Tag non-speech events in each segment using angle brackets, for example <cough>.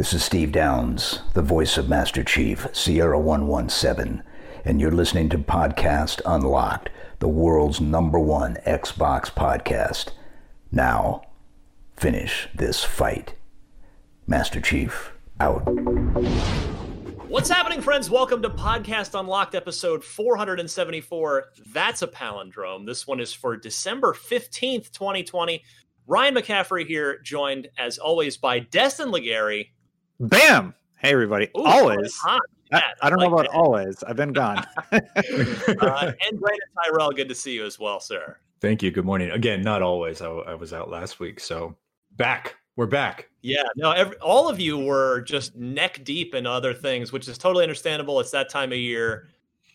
This is Steve Downes, the voice of Master Chief, Sierra 117, and you're listening to Podcast Unlocked, the world's number one Xbox podcast. Now, finish this fight. Master Chief, out. What's happening, friends? Welcome to Podcast Unlocked, episode 474. That's a palindrome. This one is for December 15th, 2020. Ryan McCaffrey here, joined as always by Destin Legarie. Bam! Hey, everybody. Ooh, always. hot. I, I don't know about that. always. I've been gone. <laughs> <laughs> uh, and Brandon Tyrell, good to see you as well, sir. Thank you. Good morning. Again, not always. I, I was out last week, so back. We're back. Yeah, no, every, all of you were just neck deep in other things, which is totally understandable. It's that time of year.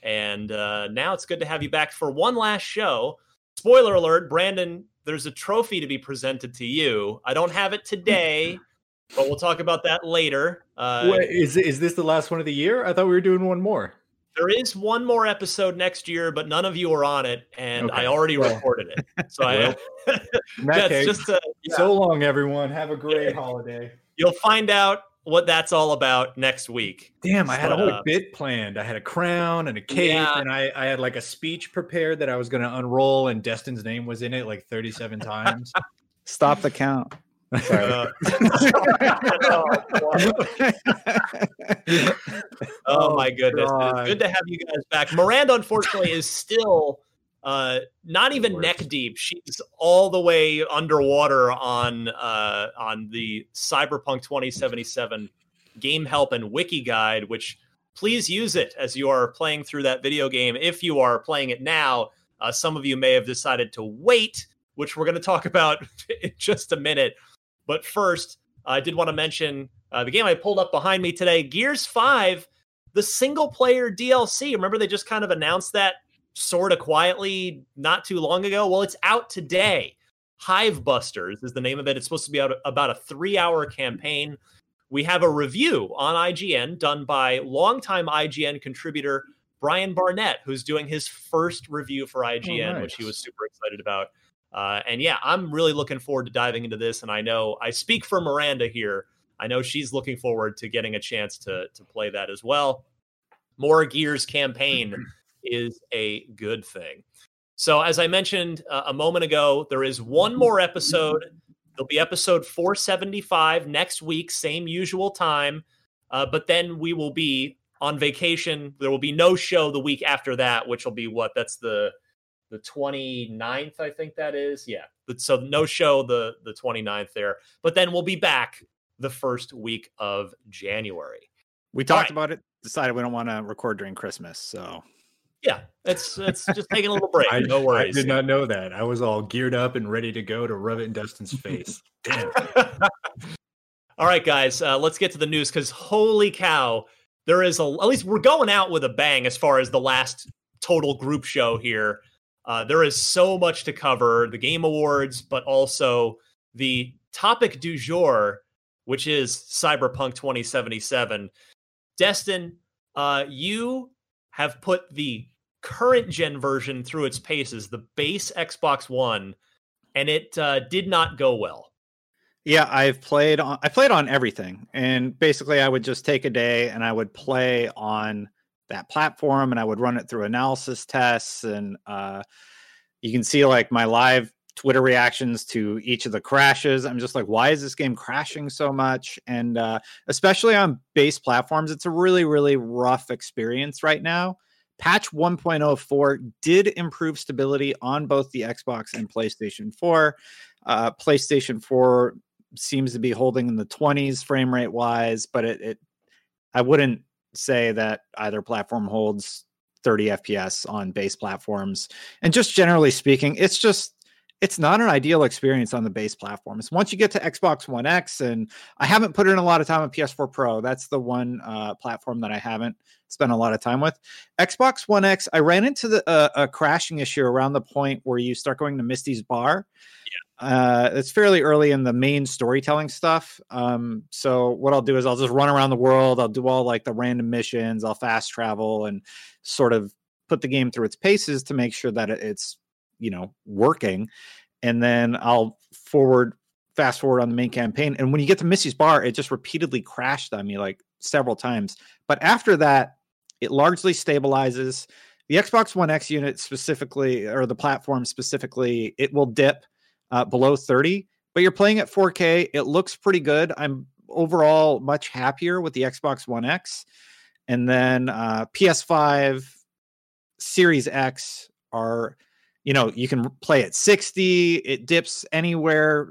And uh, now it's good to have you back for one last show. Spoiler alert, Brandon, there's a trophy to be presented to you. I don't have it today, <laughs> but we'll talk about that later. Uh, Wait, is is this the last one of the year? I thought we were doing one more. there is one more episode next year, but none of you are on it, and I already well- recorded it. So I, <laughs> In that that's case, just a, yeah. so long, everyone. Have a great holiday. you'll find out what that's all about next week. Damn, I had a whole Uh, bit planned. I had a crown and a cape, Yeah. and I, I had like a speech prepared that I was going to unroll, and Destin's name was in it like 37 times. Stop the count. Sorry. Uh, <laughs> Oh, my goodness. Good to have you guys back. Miranda, unfortunately, is still uh, not even neck deep. She's all the way underwater on uh, on the Cyberpunk 2077 game help and wiki guide, which please use it as you are playing through that video game. If you are playing it now, uh, some of you may have decided to wait, which we're going to talk about <laughs> in just a minute. But first, I did want to mention uh, the game I pulled up behind me today, Gears 5, the single player DLC. Remember, they just kind of announced that sort of quietly not too long ago? Well, it's out today. Hive Busters is the name of it. It's supposed to be out about a three hour campaign. We have a review on IGN done by longtime IGN contributor Brian Barnett, who's doing his first review for IGN, which he was super excited about. Uh, and yeah, I'm really looking forward to diving into this. And I know I speak for Miranda here. I know she's looking forward to getting a chance to to play that as well. More Gears campaign <laughs> is a good thing. So, as I mentioned uh, a moment ago, there is one more episode. There'll be episode 475 next week, same usual time. Uh, but then we will be on vacation. There will be no show the week after that, which will be what? That's the the 29th, I think that is. Yeah. But So no show the the 29th there. But then we'll be back the first week of January. we talked right. about it, decided we don't want to record during Christmas. So Yeah, it's it's just taking a little break. <laughs> I, no I did not know that. I was all geared up and ready to go to rub it in Destin's face. <laughs> Damn. <laughs> All right, guys, uh, let's get to the news because holy cow, there is a at least we're going out with a bang as far as the last total group show here. Uh, there is so much to cover the game awards, but also the topic du jour, which is Cyberpunk 2077. Destin, uh, you have put the current gen version through its paces, the base Xbox One. and it uh, did not go well. Yeah, I've played on I played on everything. And basically I would just take a day and I would play on that platform and I would run it through analysis tests and uh you can see like my live Twitter reactions to each of the crashes. I'm just like, why is this game crashing so much? And uh, especially on base platforms, it's a really, really rough experience right now. Patch 1.04 did improve stability on both the Xbox and PlayStation 4. Uh, PlayStation 4 seems to be holding in the 20s frame rate wise, but it, it I wouldn't say that either platform holds 30 FPS on base platforms. And just generally speaking, it's just it's not an ideal experience on the base platforms. Once you get to Xbox One X, and I haven't put in a lot of time on PS4 Pro, that's the one uh, platform that I haven't spent a lot of time with. Xbox One X, I ran into the, uh, a crashing issue around the point where you start going to Misty's bar. Uh, it's fairly early in the main storytelling stuff. Um, so what I'll do is I'll just run around the world. I'll do all like the random missions. I'll fast travel and sort of put the game through its paces to make sure that it's you know working and then i'll forward fast forward on the main campaign and when you get to Missy's bar it just repeatedly crashed on me like several times but after that it largely stabilizes the xbox one x unit specifically or the platform specifically it will dip uh, below 30 but you're playing at 4k it looks pretty good i'm overall much happier with the xbox one x and then uh, ps5 series x are you know, you can play at 60, it dips anywhere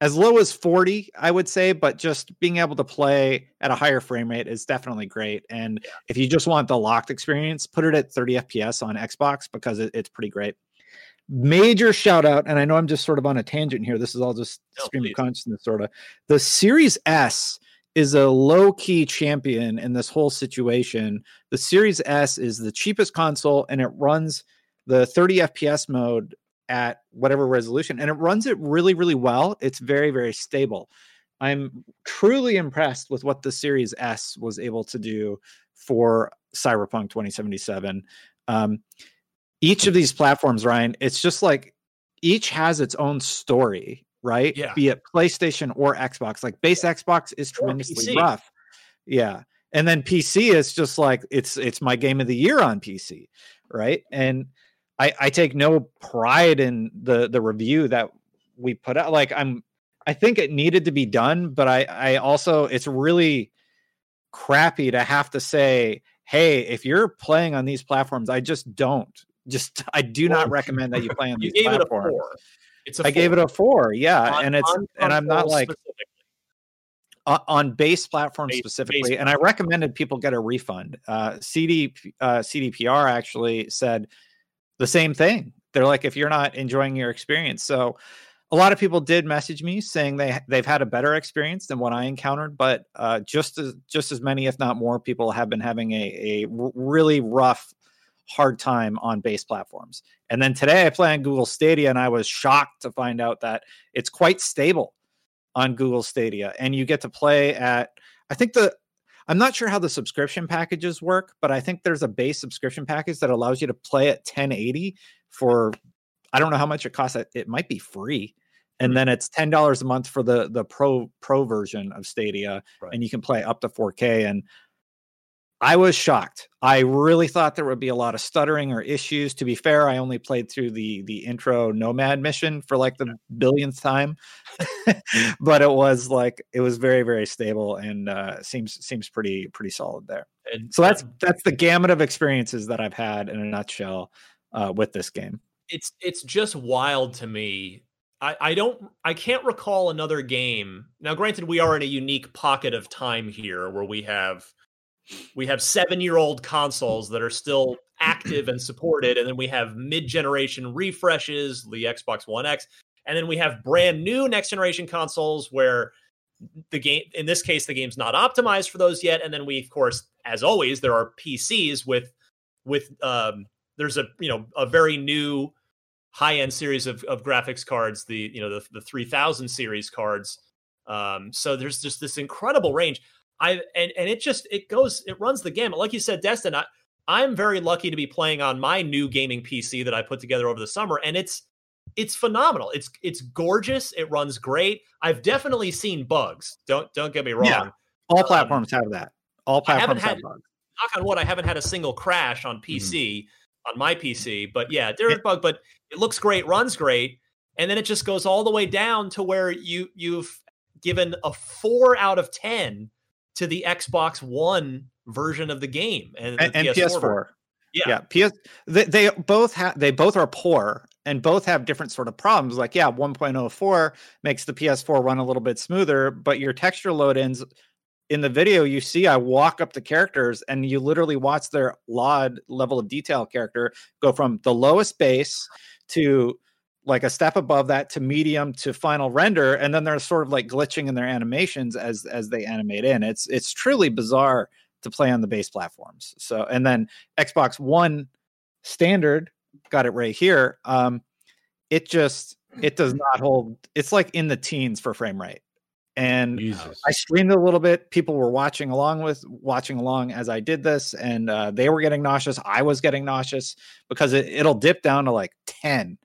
as low as 40, I would say, but just being able to play at a higher frame rate is definitely great. And yeah. if you just want the locked experience, put it at 30 FPS on Xbox because it, it's pretty great. Major shout out, and I know I'm just sort of on a tangent here. This is all just no, stream please. of consciousness, sort of. The Series S is a low key champion in this whole situation. The Series S is the cheapest console and it runs the 30 FPS mode at whatever resolution and it runs it really really well it's very very stable i'm truly impressed with what the series s was able to do for cyberpunk 2077 um, each of these platforms ryan it's just like each has its own story right yeah. be it playstation or xbox like base xbox is tremendously rough yeah and then pc is just like it's it's my game of the year on pc right and I, I take no pride in the the review that we put out. Like I'm, I think it needed to be done, but I I also it's really crappy to have to say, hey, if you're playing on these platforms, I just don't. Just <laughs> I do not recommend that you play on <laughs> these platforms. It it's a I gave it a four, yeah, on, and it's and I'm not like on base platforms base, specifically, base and I recommended people get a refund. Uh, CD uh, CDPR actually said the same thing. They're like, if you're not enjoying your experience. So a lot of people did message me saying they they've had a better experience than what I encountered, but uh, just as just as many, if not more, people have been having a, a really rough, hard time on base platforms. And then today I play on Google Stadia, and I was shocked to find out that it's quite stable on Google Stadia, and you get to play at. I think the I'm not sure how the subscription packages work, but I think there's a base subscription package that allows you to play at 1080 for I don't know how much it costs. It might be free. And then it's ten dollars a month for the the pro pro version of Stadia, right. and you can play up to 4K. And I was shocked. I really thought there would be a lot of stuttering or issues. To be fair, I only played through the the intro Nomad mission for like the billionth time, <laughs> but it was like it was very very stable and uh, seems seems pretty pretty solid there. And so that's that's the gamut of experiences that I've had in a nutshell uh, with this game. It's it's just wild to me. I, I don't I can't recall another game. Now, granted, we are in a unique pocket of time here where we have we have seven year old consoles that are still active and supported and then we have mid generation refreshes the xbox one x and then we have brand new next generation consoles where the game in this case the game's not optimized for those yet and then we of course as always there are pcs with with um there's a you know a very new high end series of, of graphics cards the you know the, the 3000 series cards. Um so there's just this incredible range I and and it just it goes it runs the gamut. Like you said, Destin, I, I'm very lucky to be playing on my new gaming PC that I put together over the summer, and it's it's phenomenal. It's it's gorgeous. It runs great. I've definitely seen bugs. Don't don't get me wrong. Yeah. All Um, platforms have that. All platforms have had- bugs. knock on wood, I haven't had a single crash on PC on my PC. But yeah, there is bug, but it looks great, runs great, and then it just goes all the way down to where you you've given a four out of ten to the Xbox One version of the game and, and, the and PS4. PS4. Yeah. yeah. PS. They, they both have. They both are poor, and both have different sort of problems. Like, yeah, 1.04 makes the PS4 run a little bit smoother, but your texture load-ins in the video you see, I walk up the characters, and you literally watch their LOD level of detail character go from the lowest base to like a step above that to medium to final render and then they're sort of like glitching in their animations as as they animate in it's it's truly bizarre to play on the base platforms so and then xbox one standard got it right here um it just it does not hold it's like in the teens for frame rate and Jesus. I streamed a little bit. People were watching along with watching along as I did this, and uh, they were getting nauseous. I was getting nauseous because it, it'll dip down to like 10,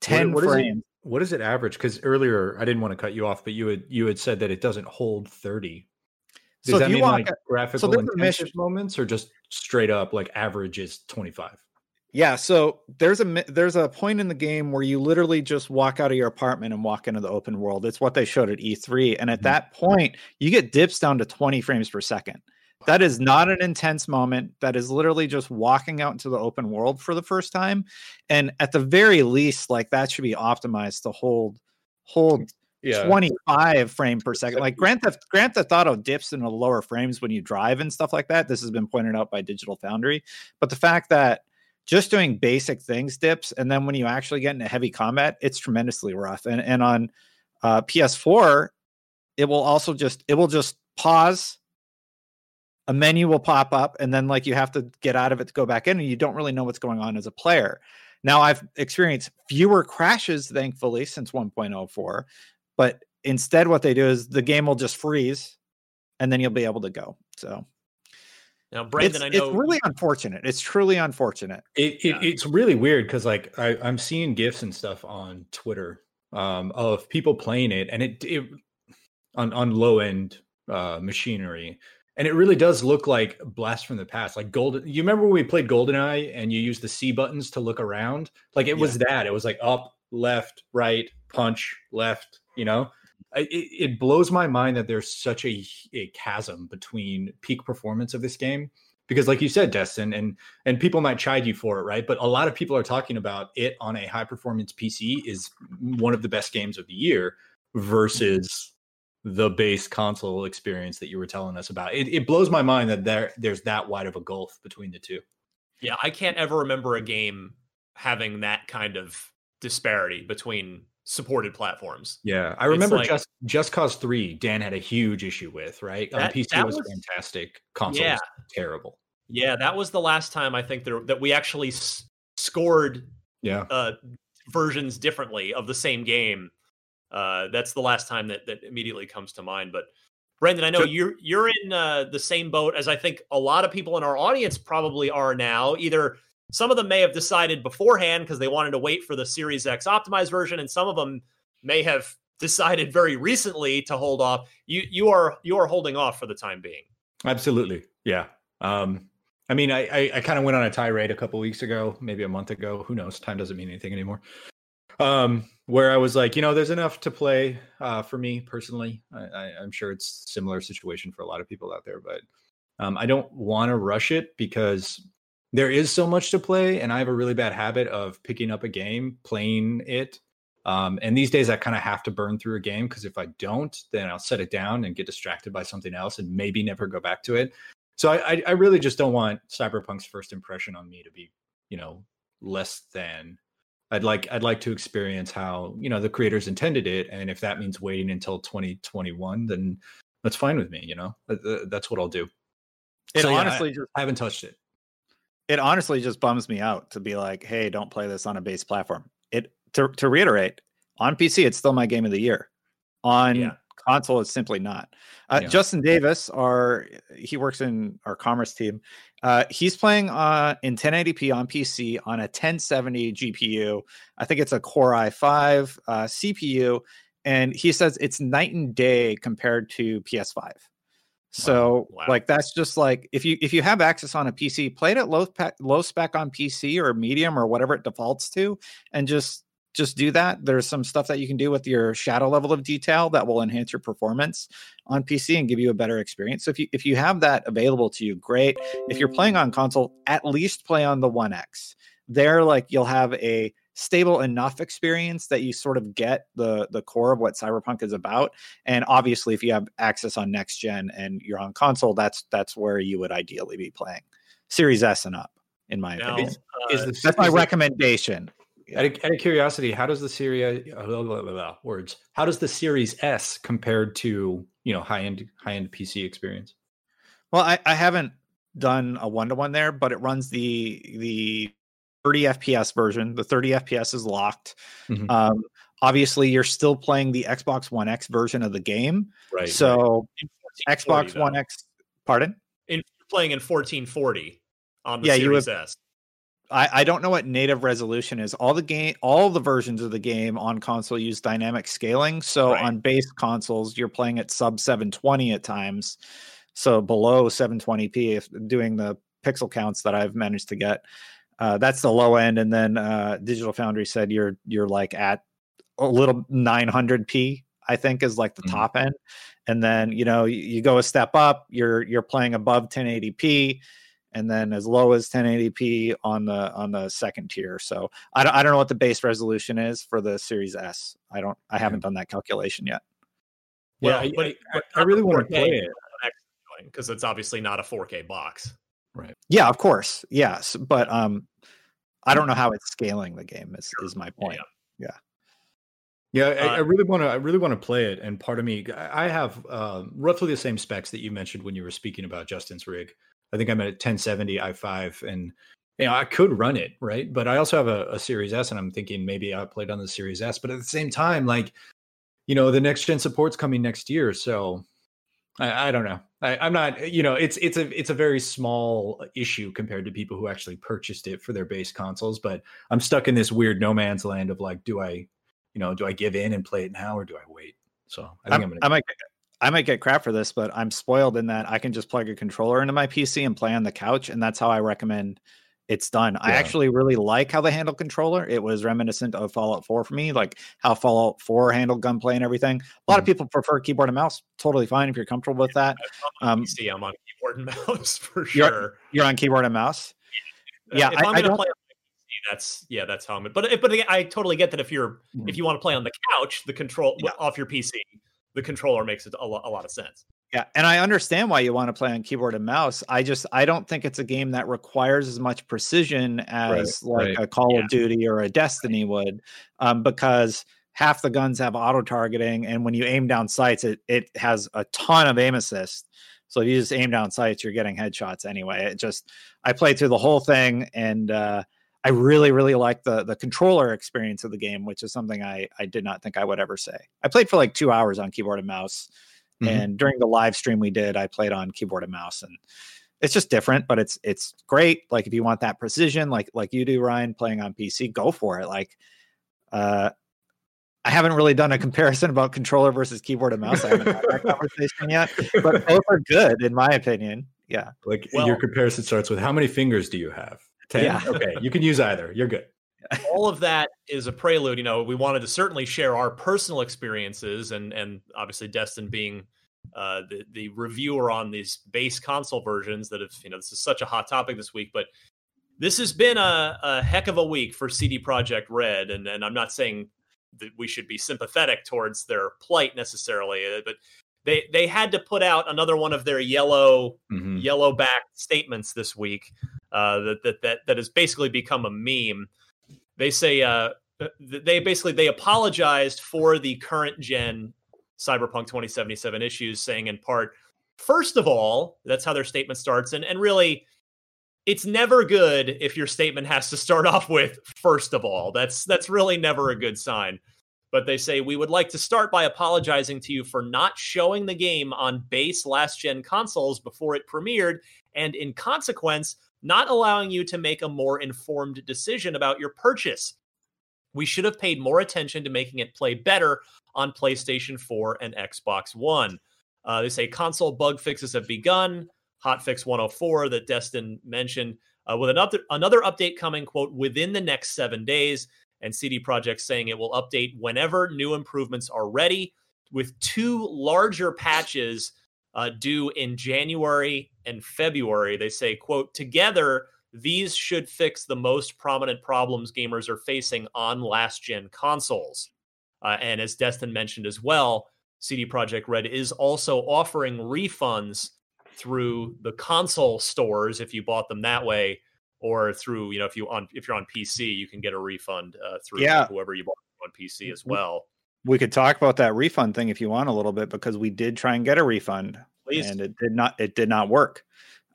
10 what is it? frames. What is it average? Because earlier I didn't want to cut you off, but you had you had said that it doesn't hold thirty. Does So that you mean like at- graphical a intensive moments, or just straight up like average is twenty five? Yeah, so there's a there's a point in the game where you literally just walk out of your apartment and walk into the open world. It's what they showed at E3, and at Mhm. that point, you get dips down to 20 frames per second. That is not an intense moment. That is literally just walking out into the open world for the first time, and at the very least, like that should be optimized to hold hold 25 frame per second. Like Grand Theft Grand Theft Auto dips in the lower frames when you drive and stuff like that. This has been pointed out by Digital Foundry. But the fact that just doing basic things dips, and then when you actually get into heavy combat, it's tremendously rough. And and on uh, PS4, it will also just it will just pause. A menu will pop up, and then like you have to get out of it to go back in, and you don't really know what's going on as a player. Now I've experienced fewer crashes, thankfully, since 1.04 but instead what they do is the game will just freeze and then you'll be able to go so Now, Brandon, it's, I know it's really unfortunate it's truly unfortunate It, it Yeah. it's really weird because like I, I'm seeing gifs and stuff on Twitter um, of people playing it, and it, it on on low end uh, machinery, and it really does look like blast from the past. Like golden, you remember when we played GoldenEye and you used the C buttons to look around? Like it was that. It was like up, left, right, punch, left. You know, I- it, it blows my mind that there's such a a chasm between peak performance of this game because like you said destin and and people might chide you for it right but a lot of people are talking about it on a high performance pc is one of the best games of the year versus the base console experience that you were telling us about it, it blows my mind that there there's that wide of a gulf between the two Yeah, I can't ever remember a game having that kind of disparity between supported platforms. yeah i remember like- just just cause 3 dan had a huge issue with right on That- pc that was, was- fantastic console Yeah. was terrible Yeah, that was the last time I think there, that we actually s- scored yeah uh, versions differently of the same game. Uh, that's the last time that that immediately comes to mind. But Brandon, I know So- you're you're in uh, the same boat as I think a lot of people in our audience probably are now. Either some of them may have decided beforehand because they wanted to wait for the Series X optimized version, and some of them may have decided very recently to hold off. You you are you are holding off for the time being. Absolutely. Yeah. Um, I mean, I I, I kind of went on a tirade a couple weeks ago, maybe a month ago. Who knows? Time doesn't mean anything anymore. Um, where I was like, you know, there's enough to play uh, for me personally. I, I'm sure it's similar situation for a lot of people out there, but um, I don't want to rush it because there is so much to play, and I have a really bad habit of picking up a game, playing it. Um, and these days, I kind of have to burn through a game because if I don't, then I'll set it down and get distracted by something else and maybe never go back to it. So I, I really just don't want Cyberpunk's first impression on me to be, you know, less than. I'd like I'd like to experience how you know the creators intended it, and if that means waiting until 2021, then that's fine with me. You know, That- that- that's what I'll do. it So, yeah, I- honestly just I haven't touched it. it honestly just bums me out to be like hey don't play this on a base platform it to, to reiterate on pc it's still my game of the year on Yeah. Console is simply not. Uh, Yeah. Justin Davis, our he works in our commerce team. Uh, he's playing uh, in 1080p on PC on a 1070 GPU. I think it's a Core i5 uh, CPU, and he says it's night and day compared to PS5. So Wow. like that's just like if you if you have access on a PC, play it at low spec, low spec on PC or medium or whatever it defaults to, and just just do that. There's some stuff that you can do with your shadow level of detail that will enhance your performance on PC and give you a better experience. So if you if you have that available to you, great. If you're playing on console, at least play on the One X. There, like you'll have a stable enough experience that you sort of get the the core of what Cyberpunk is about. And obviously, if you have access on next gen and you're on console, that's that's where you would ideally be playing Series S and up, in my Now, opinion. uh, Is the, That's my is the- recommendation. Out of, out of curiosity, how does the Series uh, blah, blah, blah, blah, words? How does the Series S compared to you know high end high end PC experience? Well, I, I haven't done a one to one there, but it runs the the 30 FPS version. The 30 FPS is locked. Mhm. Um, obviously, you're still playing the Xbox One X version of the game. Right. so in 1440, Xbox. One X, pardon? in playing in 1440 on the Yeah, you Series would- S. I, I don't know what native resolution is. All the game, all the versions of the game on console use dynamic scaling. So Right. on base consoles, you're playing at sub 720 at times, so below 720p. If doing the pixel counts that I've managed to get, uh, that's the low end. And then uh, Digital Foundry said you're you're like at a little 900p. I think is like the Mhm. top end. And then you know you, you go a step up. You're you're playing above 1080p and then as low as 1080p on the on the second tier. So I don't, I don't know what the base resolution is for the Series S. I don't I haven't done that calculation yet. yeah, Well, I, but- I- but I really want to play it. because it's obviously not a 4K box. Right. Yeah, of course. Yes, but um I don't know how it's scaling the game is, Sure. is my point. Yeah, I, I Uh, really want to. I really want to play it, and part of me, I I have uh, roughly the same specs that you mentioned when you were speaking about Justin's rig. I think I'm at 1070 i5, and you know I could run it right, but I also have a, a Series S, and I'm thinking maybe I played on the Series S, but at the same time, like you know, the next gen support's coming next year, so I, I don't know. I, I'm not, you know, it's it's a it's a very small issue compared to people who actually purchased it for their base consoles, but I'm stuck in this weird no man's land of like, do I you know, do I give in and play it now or do I wait? So I think I'm, I'm- gonna. I might I might get crap for this, but I'm spoiled in that I can just plug a controller into my PC and play on the couch, and that's how I recommend it's done. I actually really like how they handle controller. It was reminiscent of Fallout 4 for me, like how Fallout 4 handled gunplay and everything. A lot of Mhm. people prefer keyboard and mouse. Totally fine if you're comfortable with that. I'm on Um, PC, I'm on keyboard and <laughs> mouse for You're- sure. You're on keyboard and mouse. Yeah, if I- I'm gonna don't- play on my PC, that's yeah, that's how I'm. But but again, I totally get that if you're Mm-hmm. if you want to play on the couch, the control Yeah. off your PC, the controller makes it a, lo- a lot of sense. Yeah, and I understand why you want to play on keyboard and mouse. I just I don't think it's a game that requires as much precision as like right. a Call Yeah. of Duty or a Destiny would, um, because half the guns have auto targeting, and when you aim down sights, it it has a ton of aim assist. So if you just aim down sights, you're getting headshots anyway. It just I played through the whole thing, and uh, I really really like the the controller experience of the game, which is something I I did not think I would ever say. I played for like two hours on keyboard and mouse Mhm. and during the live stream we did i played on keyboard and mouse and it's just different but it's it's great like if you want that precision like like you do ryan playing on pc go for it like uh i haven't really done a <laughs> comparison about controller versus keyboard and mouse i haven't had that conversation yet but <laughs> both are good in my opinion yeah like Well- your comparison starts with how many fingers do you have? Ten. Yeah. <laughs> Okay, you can use either. You're good. all of that is a prelude. You know, we wanted to certainly share our personal experiences, and and obviously Destin being uh, the the reviewer on these base console versions. That have you know this is such a hot topic this week, but this has been a, a heck of a week for CD Projekt Red, and and I'm not saying that we should be sympathetic towards their plight necessarily, uh, but they they had to put out another one of their yellow Mhm. yellow back statements this week uh, that, that that that has basically become a meme. They say uh, they basically they apologized for the current gen Cyberpunk 2077 issues, saying in part, first of all, that's how their statement starts, and and really. It's never good if your statement has to start <laughs> off with first of all. That's that's really never a good sign. But they say we would like to start by apologizing to you for not showing the game on base last gen consoles before it premiered, and in consequence, not allowing you to make a more informed decision about your purchase. We should have paid more attention to making it play better on PlayStation 4 and Xbox One. Uh, they say console bug fixes have begun. Hotfix 104 that Destin mentioned, uh, with another another update coming, quote, within the next seven days and CD Projekt saying it will update whenever new improvements are ready, with two larger patches uh, due in January and February. They say, quote, together, these should fix the most prominent problems gamers are facing on last gen consoles. Uh, and as Destin mentioned as well, CD Projekt Red is also offering refunds through the console stores if you bought them that way or through you know if you on if you're on PC, you can get a refund uh, through yeah. whoever you bought on PC as well. We could talk about that refund thing if you want a little bit because we did try and get a refund, Please. and it did not it did not work.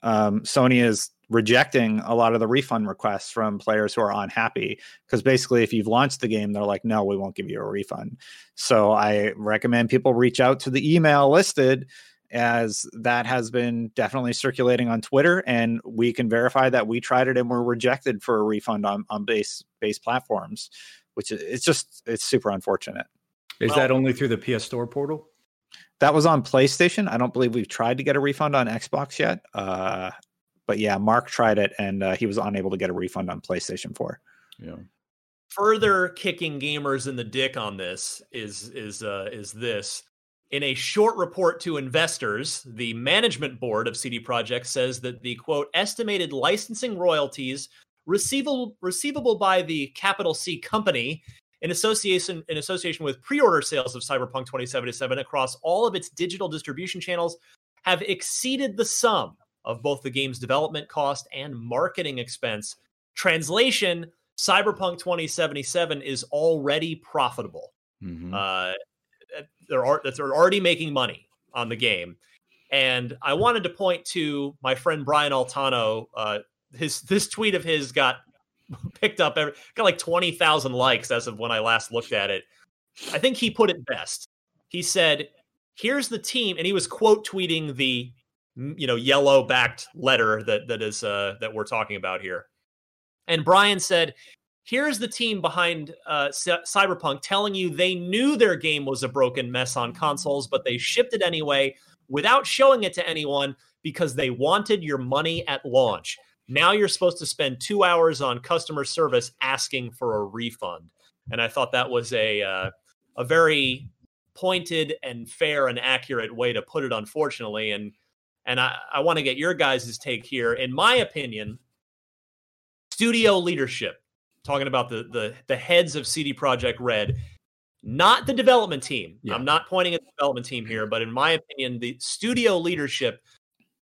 Um, Sony is rejecting a lot of the refund requests from players who are unhappy because basically if you've launched the game they're like no we won't give you a refund so i recommend people reach out to the email listed as that has been definitely circulating on Twitter, and we can verify that we tried it and were rejected for a refund on on base base platforms, which is it's just it's super unfortunate. Is well, that only through the PS Store portal? That was on PlayStation. I don't believe we've tried to get a refund on Xbox yet. Uh, but yeah, Mark tried it and uh, he was unable to get a refund on PlayStation 4. Yeah. Further kicking gamers in the dick on this is is uh, is this in a short report to investors, the management board of CD Projekt says that the quote estimated licensing royalties receivable receivable by the capital C company in association in association with pre-order sales of Cyberpunk 2077 across all of its digital distribution channels have exceeded the sum of both the game's development cost and marketing expense. Translation: Cyberpunk 2077 is already profitable. Mm-hmm. Uh, they're they're already making money on the game. And I wanted to point to my friend Brian Altano. Uh, his this tweet of his got <laughs> picked up every, got like twenty thousand likes as of when I last looked at it. I think he put it best. He said, "Here's the team," and he was quote tweeting the you know yellow backed letter that that is uh, that we're talking about here. And Brian said, here's the team behind uh, C- Cyberpunk telling you they knew their game was a broken mess on consoles, but they shipped it anyway without showing it to anyone because they wanted your money at launch. Now you're supposed to spend two hours on customer service asking for a refund. And I thought that was a uh, a very pointed and fair and accurate way to put it, unfortunately. And and I, I want to get your guys' take here. In my opinion, studio leadership talking about the the the heads of CD Projekt Red, not the development team. Yeah. I'm not pointing at the development team here, but in my opinion, the studio leadership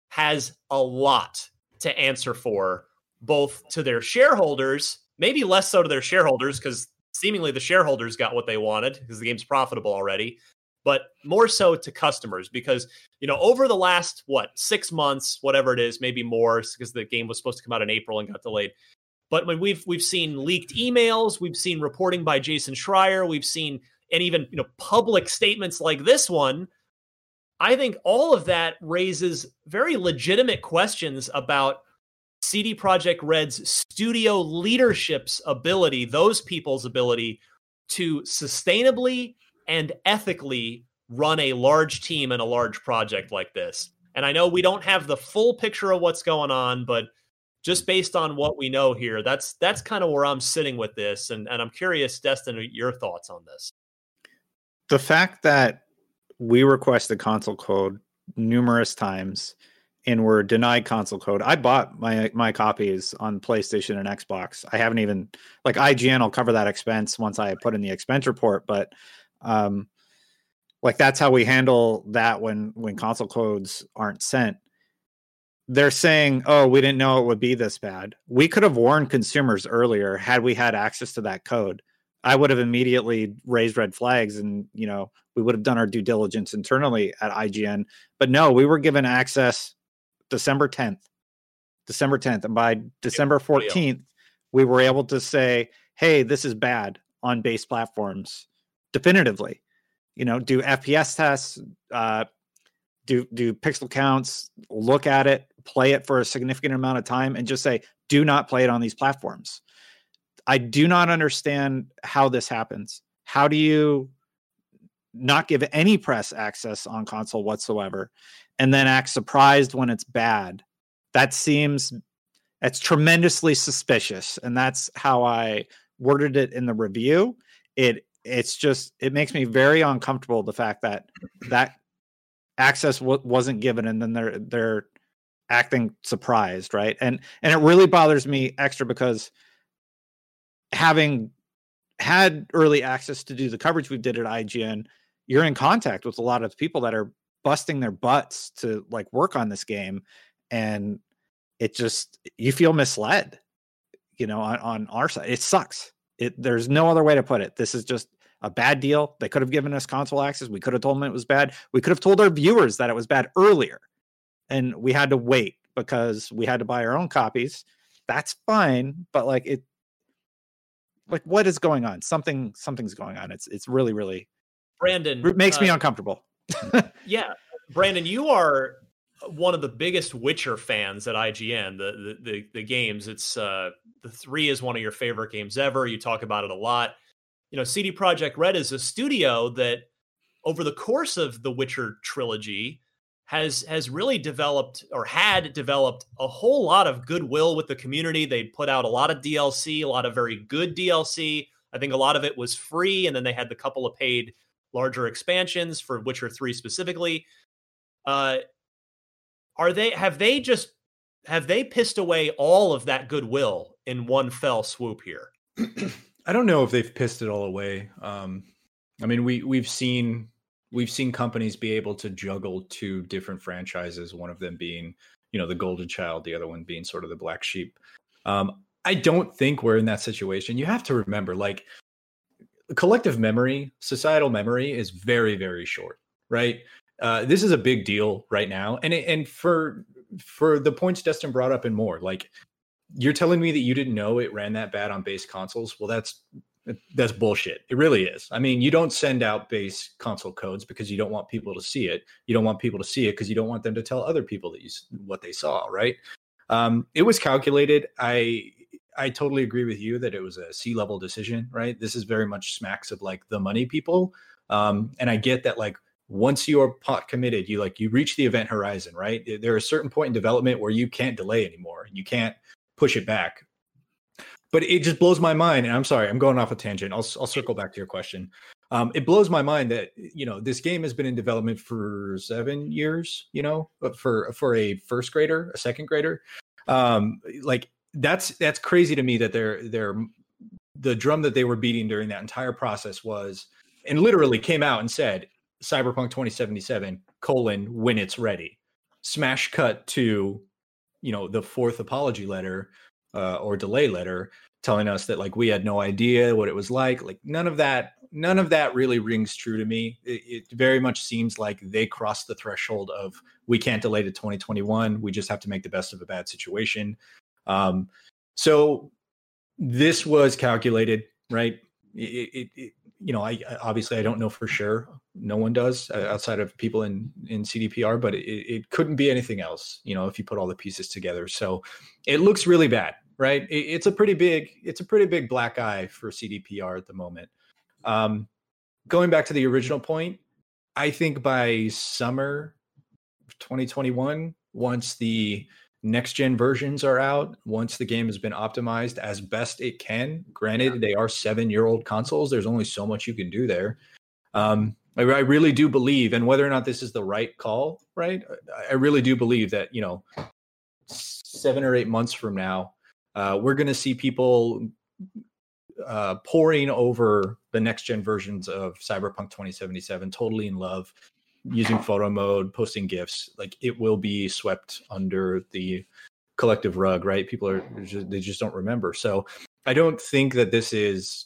has a lot to answer for, both to their shareholders, maybe less so to their shareholders, because seemingly the shareholders got what they wanted because the game's profitable already, but more so to customers because you know over the last what six months, whatever it is, maybe more, because the game was supposed to come out in April and got delayed. But when we've we've seen leaked emails, we've seen reporting by Jason Schreier, we've seen and even you know public statements like this one. I think all of that raises very legitimate questions about CD Projekt Red's studio leadership's ability, those people's ability to sustainably and ethically run a large team and a large project like this. And I know we don't have the full picture of what's going on, but just based on what we know here, that's that's kind of where I'm sitting with this, and and I'm curious, Destin, your thoughts on this. The fact that we requested console code numerous times and were denied console code. I bought my my copies on PlayStation and Xbox. I haven't even like IGN will cover that expense once I put in the expense report, but um like that's how we handle that when when console codes aren't sent they're saying, "Oh, we didn't know it would be this bad." We could have warned consumers earlier had we had access to that code. I would have immediately raised red flags, and you know we would have done our due diligence internally at IGN. But no, we were given access December 10th, December 10th, and by December 14th, we were able to say, "Hey, this is bad on base platforms." definitively. You know, do FPS tests, uh, do do pixel counts, look at it, play it for a significant amount of time, and just say, do not play it on these platforms. I do not understand how this happens. How do you not give any press access on console whatsoever and then act surprised when it's bad? That seems that's tremendously suspicious and that's how I worded it in the review. It it's just it makes me very uncomfortable the fact that that access w- wasn't given and then they're they're acting surprised, right? And and it really bothers me extra because having had early access to do the coverage we did at IGN, you're in contact with a lot of people that are busting their butts to like work on this game and it just you feel misled you know on, on our side. It sucks. It there's no other way to put it. This is just a bad deal. They could have given us console access. We could have told them it was bad. We could have told our viewers that it was bad earlier and we had to wait because we had to buy our own copies that's fine but like it like what is going on something something's going on it's it's really really Brandon it makes uh, me uncomfortable <laughs> yeah, Brandon, you are one of the biggest Witcher fans at IGN. The the the, the games. It's uh, the three is one of your favorite games ever. You talk about it a lot. You know, CD Projekt Red is a studio that over the course of the Witcher trilogy has has really developed or had developed a whole lot of goodwill with the community. They put out a lot of DLC, a lot of very good DLC. I think a lot of it was free, and then they had the couple of paid larger expansions for Witcher 3 specifically. Uh are they have they just have they pissed away all of that goodwill in one fell swoop here? <clears throat> I don't know if they've pissed it all away. Um I mean we we've seen we've seen companies be able to juggle two different franchises, one of them being, you know, the golden child, the other one being sort of the black sheep. Um I don't think we're in that situation. You have to remember like collective memory, societal memory is very, very short, right? Uh, this is a big deal right now, and it, and for for the points Destin brought up and more, like you're telling me that you didn't know it ran that bad on base consoles. Well, that's that's bullshit. It really is. I mean, you don't send out base console codes because you don't want people to see it. You don't want people to see it because you don't want them to tell other people that you what they saw. Right? Um, it was calculated. I I totally agree with you that it was a C level decision, right? This is very much smacks of like the money people. Um, and I get that like once you're pot committed, you like you reach the event horizon, right? There are a certain point in development where you can't delay anymore. You can't push it back. But it just blows my mind. And I'm sorry, I'm going off a tangent. I'll I'll circle back to your question. Um, it blows my mind that you know this game has been in development for seven years. You know, but for for a first grader, a second grader, um, like that's that's crazy to me that they're they're the drum that they were beating during that entire process was and literally came out and said cyberpunk 2077 colon when it's ready smash cut to you know the fourth apology letter uh, or delay letter telling us that like we had no idea what it was like like none of that none of that really rings true to me it, it very much seems like they crossed the threshold of we can't delay to 2021 we just have to make the best of a bad situation um, so this was calculated, right? It, it, you know, I obviously I don't know for sure. No one does uh, outside of people in in CDPR, but it, it couldn't be anything else. You know, if you put all the pieces together, so it looks really bad, right? it's a pretty big, it's a pretty big black eye for CDPR at the moment. Um, going back to the original point, I think by summer 2021, once the next gen versions are out once the game has been optimized as best it can granted they are seven year old consoles there's only so much you can do there um, I, I, really do believe and whether or not this is the right call right i really do believe that you know seven or eight months from now uh, we're going to see people uh, pouring over the next gen versions of cyberpunk 2077 totally in love using photo mode, posting gifs, like it will be swept under the collective rug, right? People are just, they just don't remember. So I don't think that this is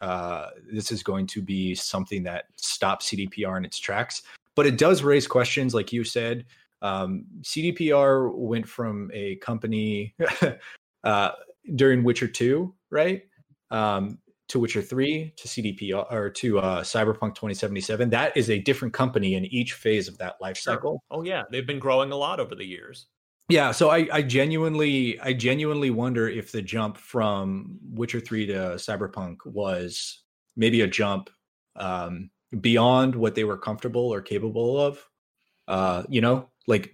uh, this is going to be something that stops CDPR in its tracks, but it does raise questions, like you said. Um, CDPR went from a company <laughs> uh, during Witcher Two, right, um, to Witcher 3 to CDPR, or to uh, Cyberpunk 2077, that is a different company in each phase of that life cycle. Oh yeah, they've been growing a lot over the years. Yeah, so I, I genuinely I genuinely wonder if the jump from Witcher 3 to Cyberpunk was maybe a jump um, beyond what they were comfortable or capable of. Uh, you know, like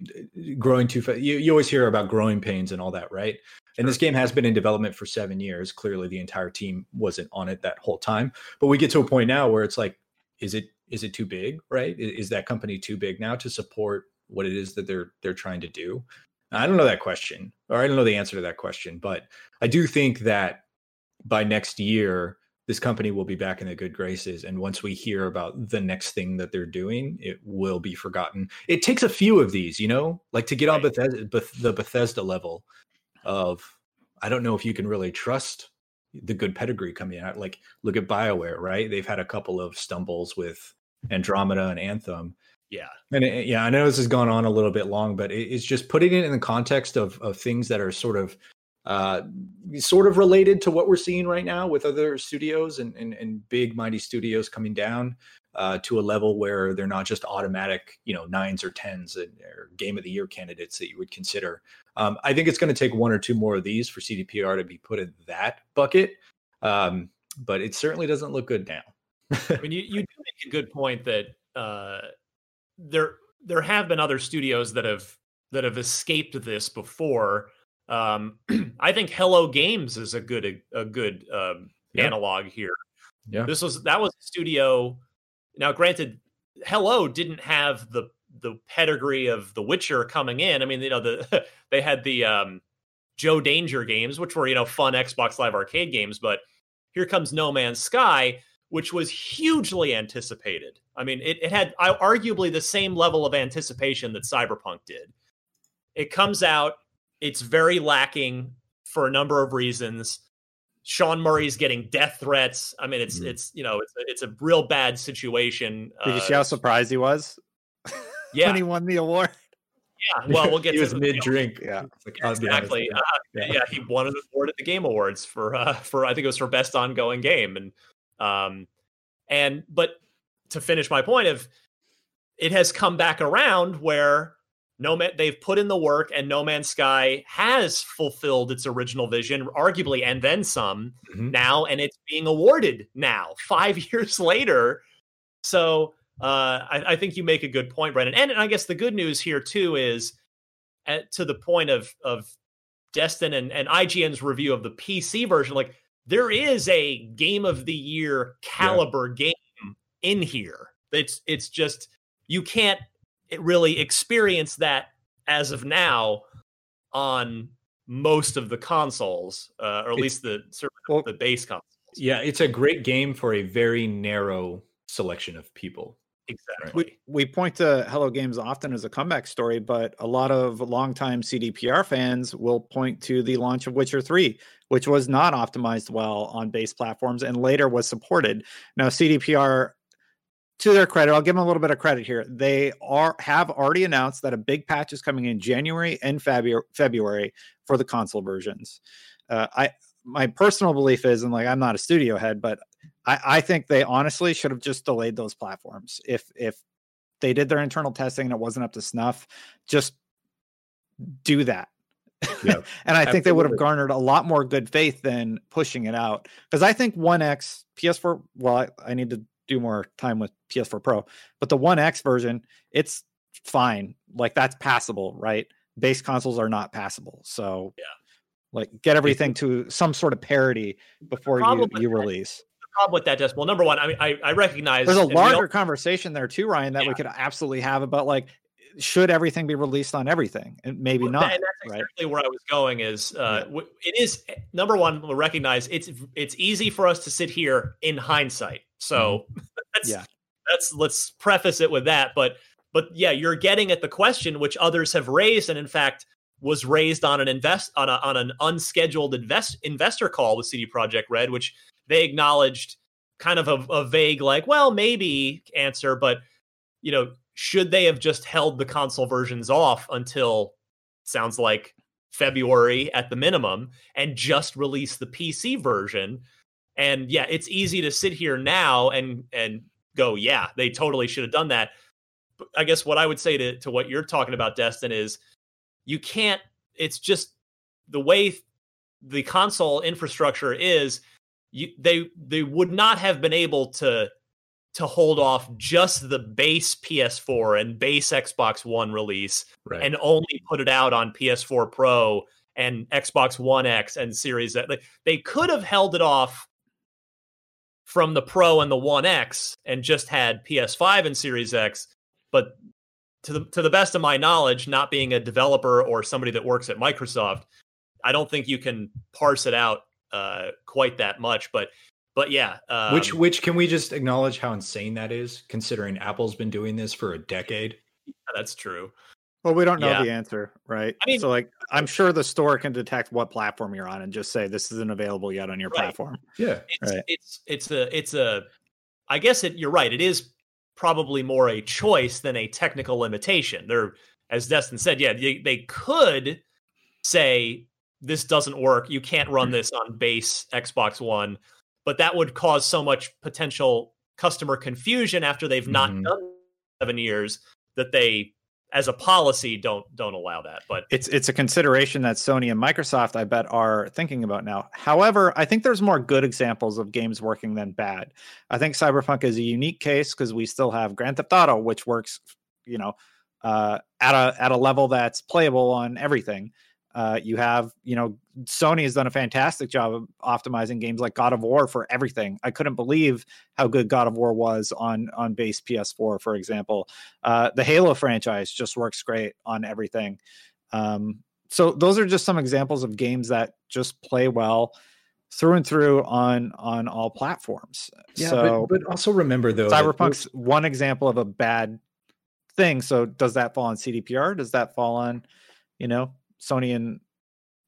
growing too fast. You, you always hear about growing pains and all that, right? And this game has been in development for seven years. Clearly, the entire team wasn't on it that whole time. But we get to a point now where it's like, is it is it too big? Right? Is that company too big now to support what it is that they're they're trying to do? I don't know that question, or I don't know the answer to that question. But I do think that by next year, this company will be back in the good graces. And once we hear about the next thing that they're doing, it will be forgotten. It takes a few of these, you know, like to get on Bethesda, Beth, the Bethesda level of, I don't know if you can really trust the good pedigree coming out. Like, look at BioWare, right? They've had a couple of stumbles with Andromeda and Anthem. Yeah. And it, yeah, I know this has gone on a little bit long, but it, it's just putting it in the context of, of things that are sort of uh, sort of related to what we're seeing right now with other studios and, and, and big mighty studios coming down uh, to a level where they're not just automatic, you know, nines or tens or game of the year candidates that you would consider. Um, I think it's going to take one or two more of these for CDPR to be put in that bucket, um, but it certainly doesn't look good now. I mean, you, you do make a good point that uh, there there have been other studios that have that have escaped this before um, <clears throat> I think Hello Games is a good a, good um, yeah. analog here. Yeah, this was that was a studio. Now, granted, Hello didn't have the the pedigree of The Witcher coming in. I mean, you know, the <laughs> they had the um, Joe Danger games, which were you know fun Xbox Live Arcade games, but here comes No Man's Sky, which was hugely anticipated. I mean, it, it had arguably the same level of anticipation that Cyberpunk did. It comes out it's very lacking for a number of reasons. Sean Murray's getting death threats. I mean, it's mm. it's you know it's a, it's a real bad situation. Did uh, you see how surprised he was? Yeah, <laughs> when he won the award. Yeah, well, we'll get <laughs> he to was mid drink. <laughs> Yeah, like, exactly. Uh, yeah. yeah. he won an award at the Game Awards for uh, for I think it was for best ongoing game, and um, and but to finish my point of it has come back around where no man they've put in the work and no man's sky has fulfilled its original vision arguably and then some mm-hmm. now and it's being awarded now <laughs> five years later so uh, I, I, think you make a good point brendan and, and i guess the good news here too is at, to the point of of destin and, and ign's review of the pc version like there is a game of the year caliber yeah. game in here it's it's just you can't really experience that as of now on most of the consoles, uh, or at it's, least the well, the base consoles. Yeah, it's a great game for a very narrow selection of people. Exactly. We, we point to Hello Games often as a comeback story, but a lot of longtime CDPR fans will point to the launch of Witcher 3, which was not optimized well on base platforms and later was supported. Now, CDPR to their credit, I'll give them a little bit of credit here. They are have already announced that a big patch is coming in January and February February for the console versions. Uh, I my personal belief is, and like I'm not a studio head, but I, I think they honestly should have just delayed those platforms. If if they did their internal testing and it wasn't up to snuff, just do that. Yeah, <laughs> and I think they would have garnered a lot more good faith than pushing it out. Because I think One X PS4. Well, I, I need to do more time with PS4 Pro. But the One X version, it's fine. Like that's passable, right? Base consoles are not passable. So yeah, like get everything to some sort of parity before you, you release. Problem with that, just well, number one, I mean, I, I recognize there's a larger conversation there too, Ryan, that yeah. we could absolutely have about like should everything be released on everything and maybe well, not and that's right? exactly where i was going is uh, yeah. it is number one we'll recognize it's it's easy for us to sit here in hindsight so mm-hmm. <laughs> that's yeah that's let's preface it with that but but yeah you're getting at the question which others have raised and in fact was raised on an invest on, a, on an unscheduled invest investor call with CD Projekt Red, which they acknowledged kind of a, a vague like, well, maybe answer, but you know, should they have just held the console versions off until sounds like February at the minimum and just release the PC version? And yeah, it's easy to sit here now and and go, yeah, they totally should have done that. But I guess what I would say to to what you're talking about, Destin, is you can't. It's just the way the console infrastructure is. You, they they would not have been able to to hold off just the base PS4 and base Xbox One release Right. and only put it out on PS4 Pro and Xbox One X and Series X. Like, They could have held it off from the Pro and the One X and just had PS5 and Series X, but to the to the best of my knowledge, not being a developer or somebody that works at Microsoft, I don't think you can parse it out uh, quite that much. But but yeah, um, which which can we just acknowledge how insane that is, considering Apple's been doing this for a decade? Yeah, that's true. Well, we don't know Yeah. the answer, right? I mean- so like, <laughs> I'm sure the store can detect what platform you're on and just say this isn't available yet on your Right. platform. Yeah. it's Right. it's it's a it's a I guess it you're right. It is probably more a choice than a technical limitation. There, as Destin said, yeah, they, they could say this doesn't work. You can't run this on base Xbox One, but that would cause so much potential customer confusion after they've not Mhm. done seven years that they, as a policy, don't don't allow that. But It's it's a consideration that Sony and Microsoft, I bet, are thinking about now. However, I think there's more good examples of games working than bad. I think Cyberpunk is a unique case because we still have Grand Theft Auto, which works, you know, uh, at a at a level that's playable on everything. Uh, you have, you know, Sony has done a fantastic job of optimizing games like God of War for everything. I couldn't believe how good God of War was on on base PS4, for example. Uh, the Halo franchise just works great on everything. Um, so those are just some examples of games that just play well through and through on on all platforms. Yeah, so but, but also remember though, Cyberpunk's one example of a bad thing. So does that fall on CDPR? Does that fall on, you know, Sony and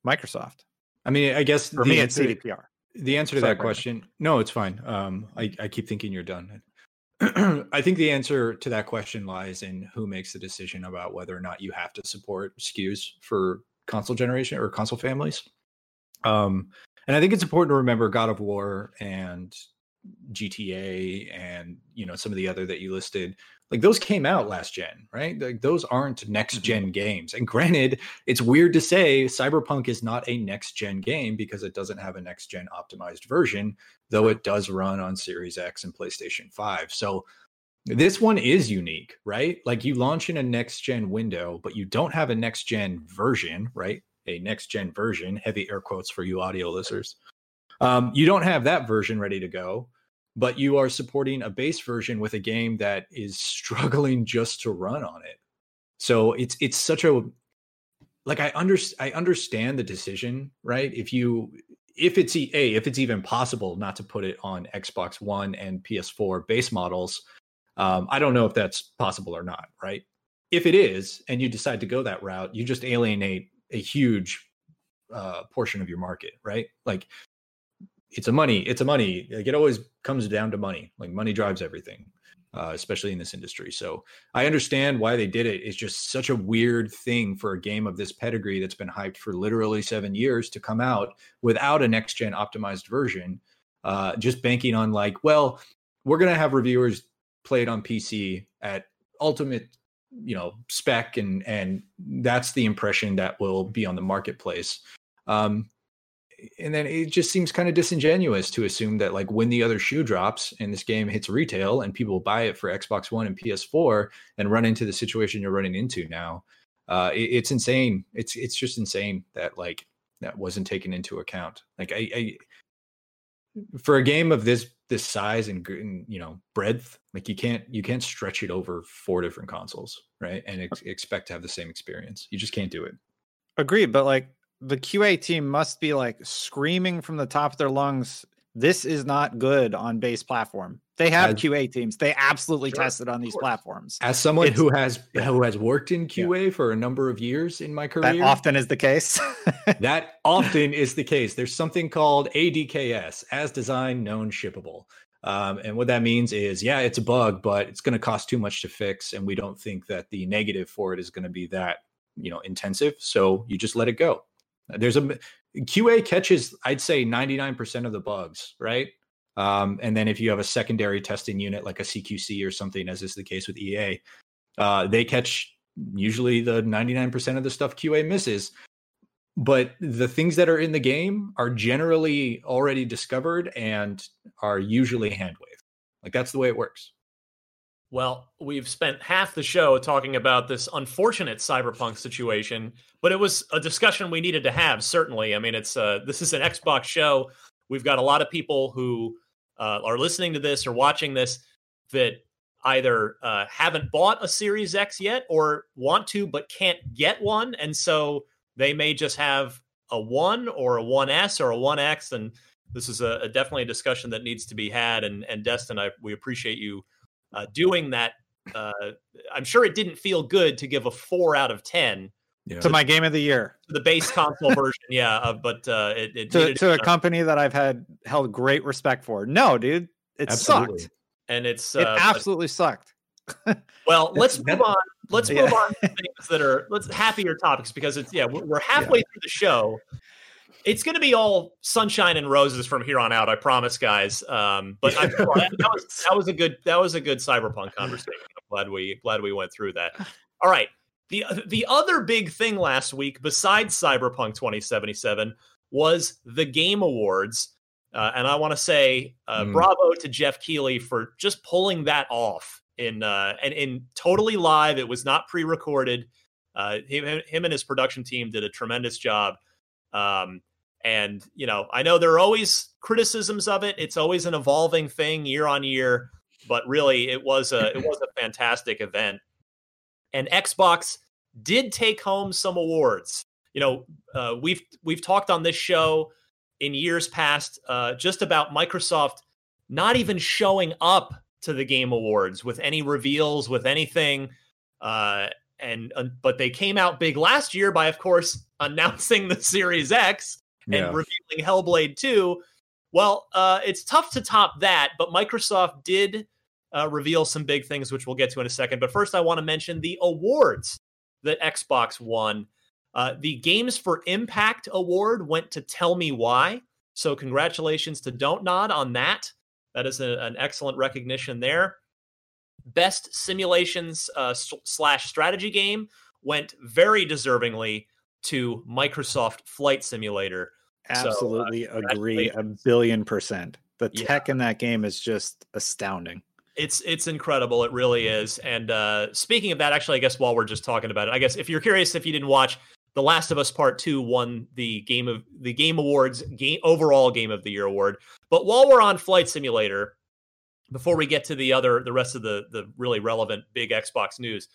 Microsoft? I mean, I guess For me, it's CDPR. the answer to Sorry, that question, no, it's fine. Um, I, I keep thinking you're done. <clears throat> I think the answer to that question lies in who makes the decision about whether or not you have to support SKUs for console generation or console families. Um, and I think it's important to remember God of War and GTA and you know some of the other that you listed like those came out last gen right? Like those aren't next gen games. And granted it's weird to say cyberpunk is not a next gen game because it doesn't have a next gen optimized version though it does run on series x and playstation 5 so this one is unique right? Like you launch in a next gen window but you don't have a next gen version right? A next gen version heavy air quotes for you audio listeners. Um, you don't have that version ready to go but you are supporting a base version with a game that is struggling just to run on it. So it's it's such a like I under I understand the decision, right? If you if it's e- a if it's even possible not to put it on Xbox One and PS4 base models, um, I don't know if that's possible or not, right? If it is, and you decide to go that route, you just alienate a huge uh, portion of your market, right? Like it's a money it's a money like it always comes down to money like money drives everything uh, especially in this industry. So i understand why they did it. It's just such a weird thing for a game of this pedigree that's been hyped for literally seven years to come out without a next gen optimized version uh, just banking on like well we're going to have reviewers play it on pc at ultimate you know spec and and that's the impression that will be on the marketplace. Um and then it just seems kind of disingenuous to assume that like when the other shoe drops and this game hits retail and people buy it for Xbox One and PS4 and run into the situation you're running into now, uh, it- it's insane. It's it's just insane that like that wasn't taken into account. Like I, I for a game of this this size and, and you know breadth, like you can't you can't stretch it over four different consoles, right? And ex- expect to have the same experience. You just can't do it. Agreed, but like the QA team must be like screaming from the top of their lungs. This is not good on base platform. They have As- QA teams. They absolutely Sure, tested on these platforms. As someone It's- who has yeah. who has worked in Yeah. QA for a number of years in my career, That often is the case. that <laughs> often is the case. There's something called ADKS, as designed, known, shippable. Um, and what that means is, yeah, it's a bug, but it's going to cost too much to fix, and we don't think that the negative for it is going to be that you know intensive. So you just let it go. There's a QA catches, I'd say, 99% of the bugs, right? Um, and then if you have a secondary testing unit like a CQC or something, as is the case with EA, uh, they catch usually the 99% of the stuff QA misses. But the things that are in the game are generally already discovered and are usually hand waved. Like that's the way it works. Well, we've spent half the show talking about this unfortunate cyberpunk situation, but it was a discussion we needed to have. Certainly, I mean, it's uh, this is an Xbox show. We've got a lot of people who uh, are listening to this or watching this that either uh, haven't bought a Series X yet or want to but can't get one, and so they may just have a one or a one S or a one X. And this is a, a, definitely a discussion that needs to be had. And and Destin, I we appreciate you uh, doing that. Uh, I'm sure it didn't feel good to give a four out of ten yeah. to my game of the year, the base console version. Yeah, uh, but uh, it, it to, to a company that I've had held great respect for. No, dude, it Absolutely. sucked, and it's it uh, absolutely but, sucked. <laughs> well, let's move on. Let's move on to things that are let's happier topics because it's yeah we're, we're halfway yeah. through the show it's going to be all sunshine and roses from here on out. I promise, guys. Um, but <laughs> that, was, that was a good that was a good cyberpunk conversation. I'm glad we glad we went through that. All right. The the other big thing last week, besides Cyberpunk 2077, was the Game Awards, uh, and I want to say uh, mm. bravo to Geoff Keighley for just pulling that off in uh, and in totally live. It was not pre-recorded. Uh, him, him and his production team did a tremendous job. Um, and, you know, I know there are always criticisms of it. It's always an evolving thing year on year, but really it was a it was a fantastic event. And Xbox did take home some awards. You know, uh, we've we've talked on this show in years past uh, just about Microsoft not even showing up to the game awards with any reveals, with anything. Uh, and uh, but they came out big last year by, of course, <laughs> announcing the Series X and yeah. revealing Hellblade 2. Well, uh, it's tough to top that, but Microsoft did uh, reveal some big things, which we'll get to in a second. But first, I want to mention the awards that Xbox won. Uh, the Games for Impact Award went to Tell Me Why. So, congratulations to Don't Nod on that. That is a, an excellent recognition there. Best Simulations uh, slash Strategy Game went very deservingly to Microsoft Flight Simulator. Absolutely so, uh, agree a billion percent. The tech in that game is just astounding. It's it's incredible. It really is. And uh, speaking of that, actually, I guess while we're just talking about it, I guess if you're curious, if you didn't watch, The Last of Us Part Two won the game of the Game Awards game overall Game of the Year award. But while we're on Flight Simulator, before we get to the other the rest of the the really relevant big Xbox news,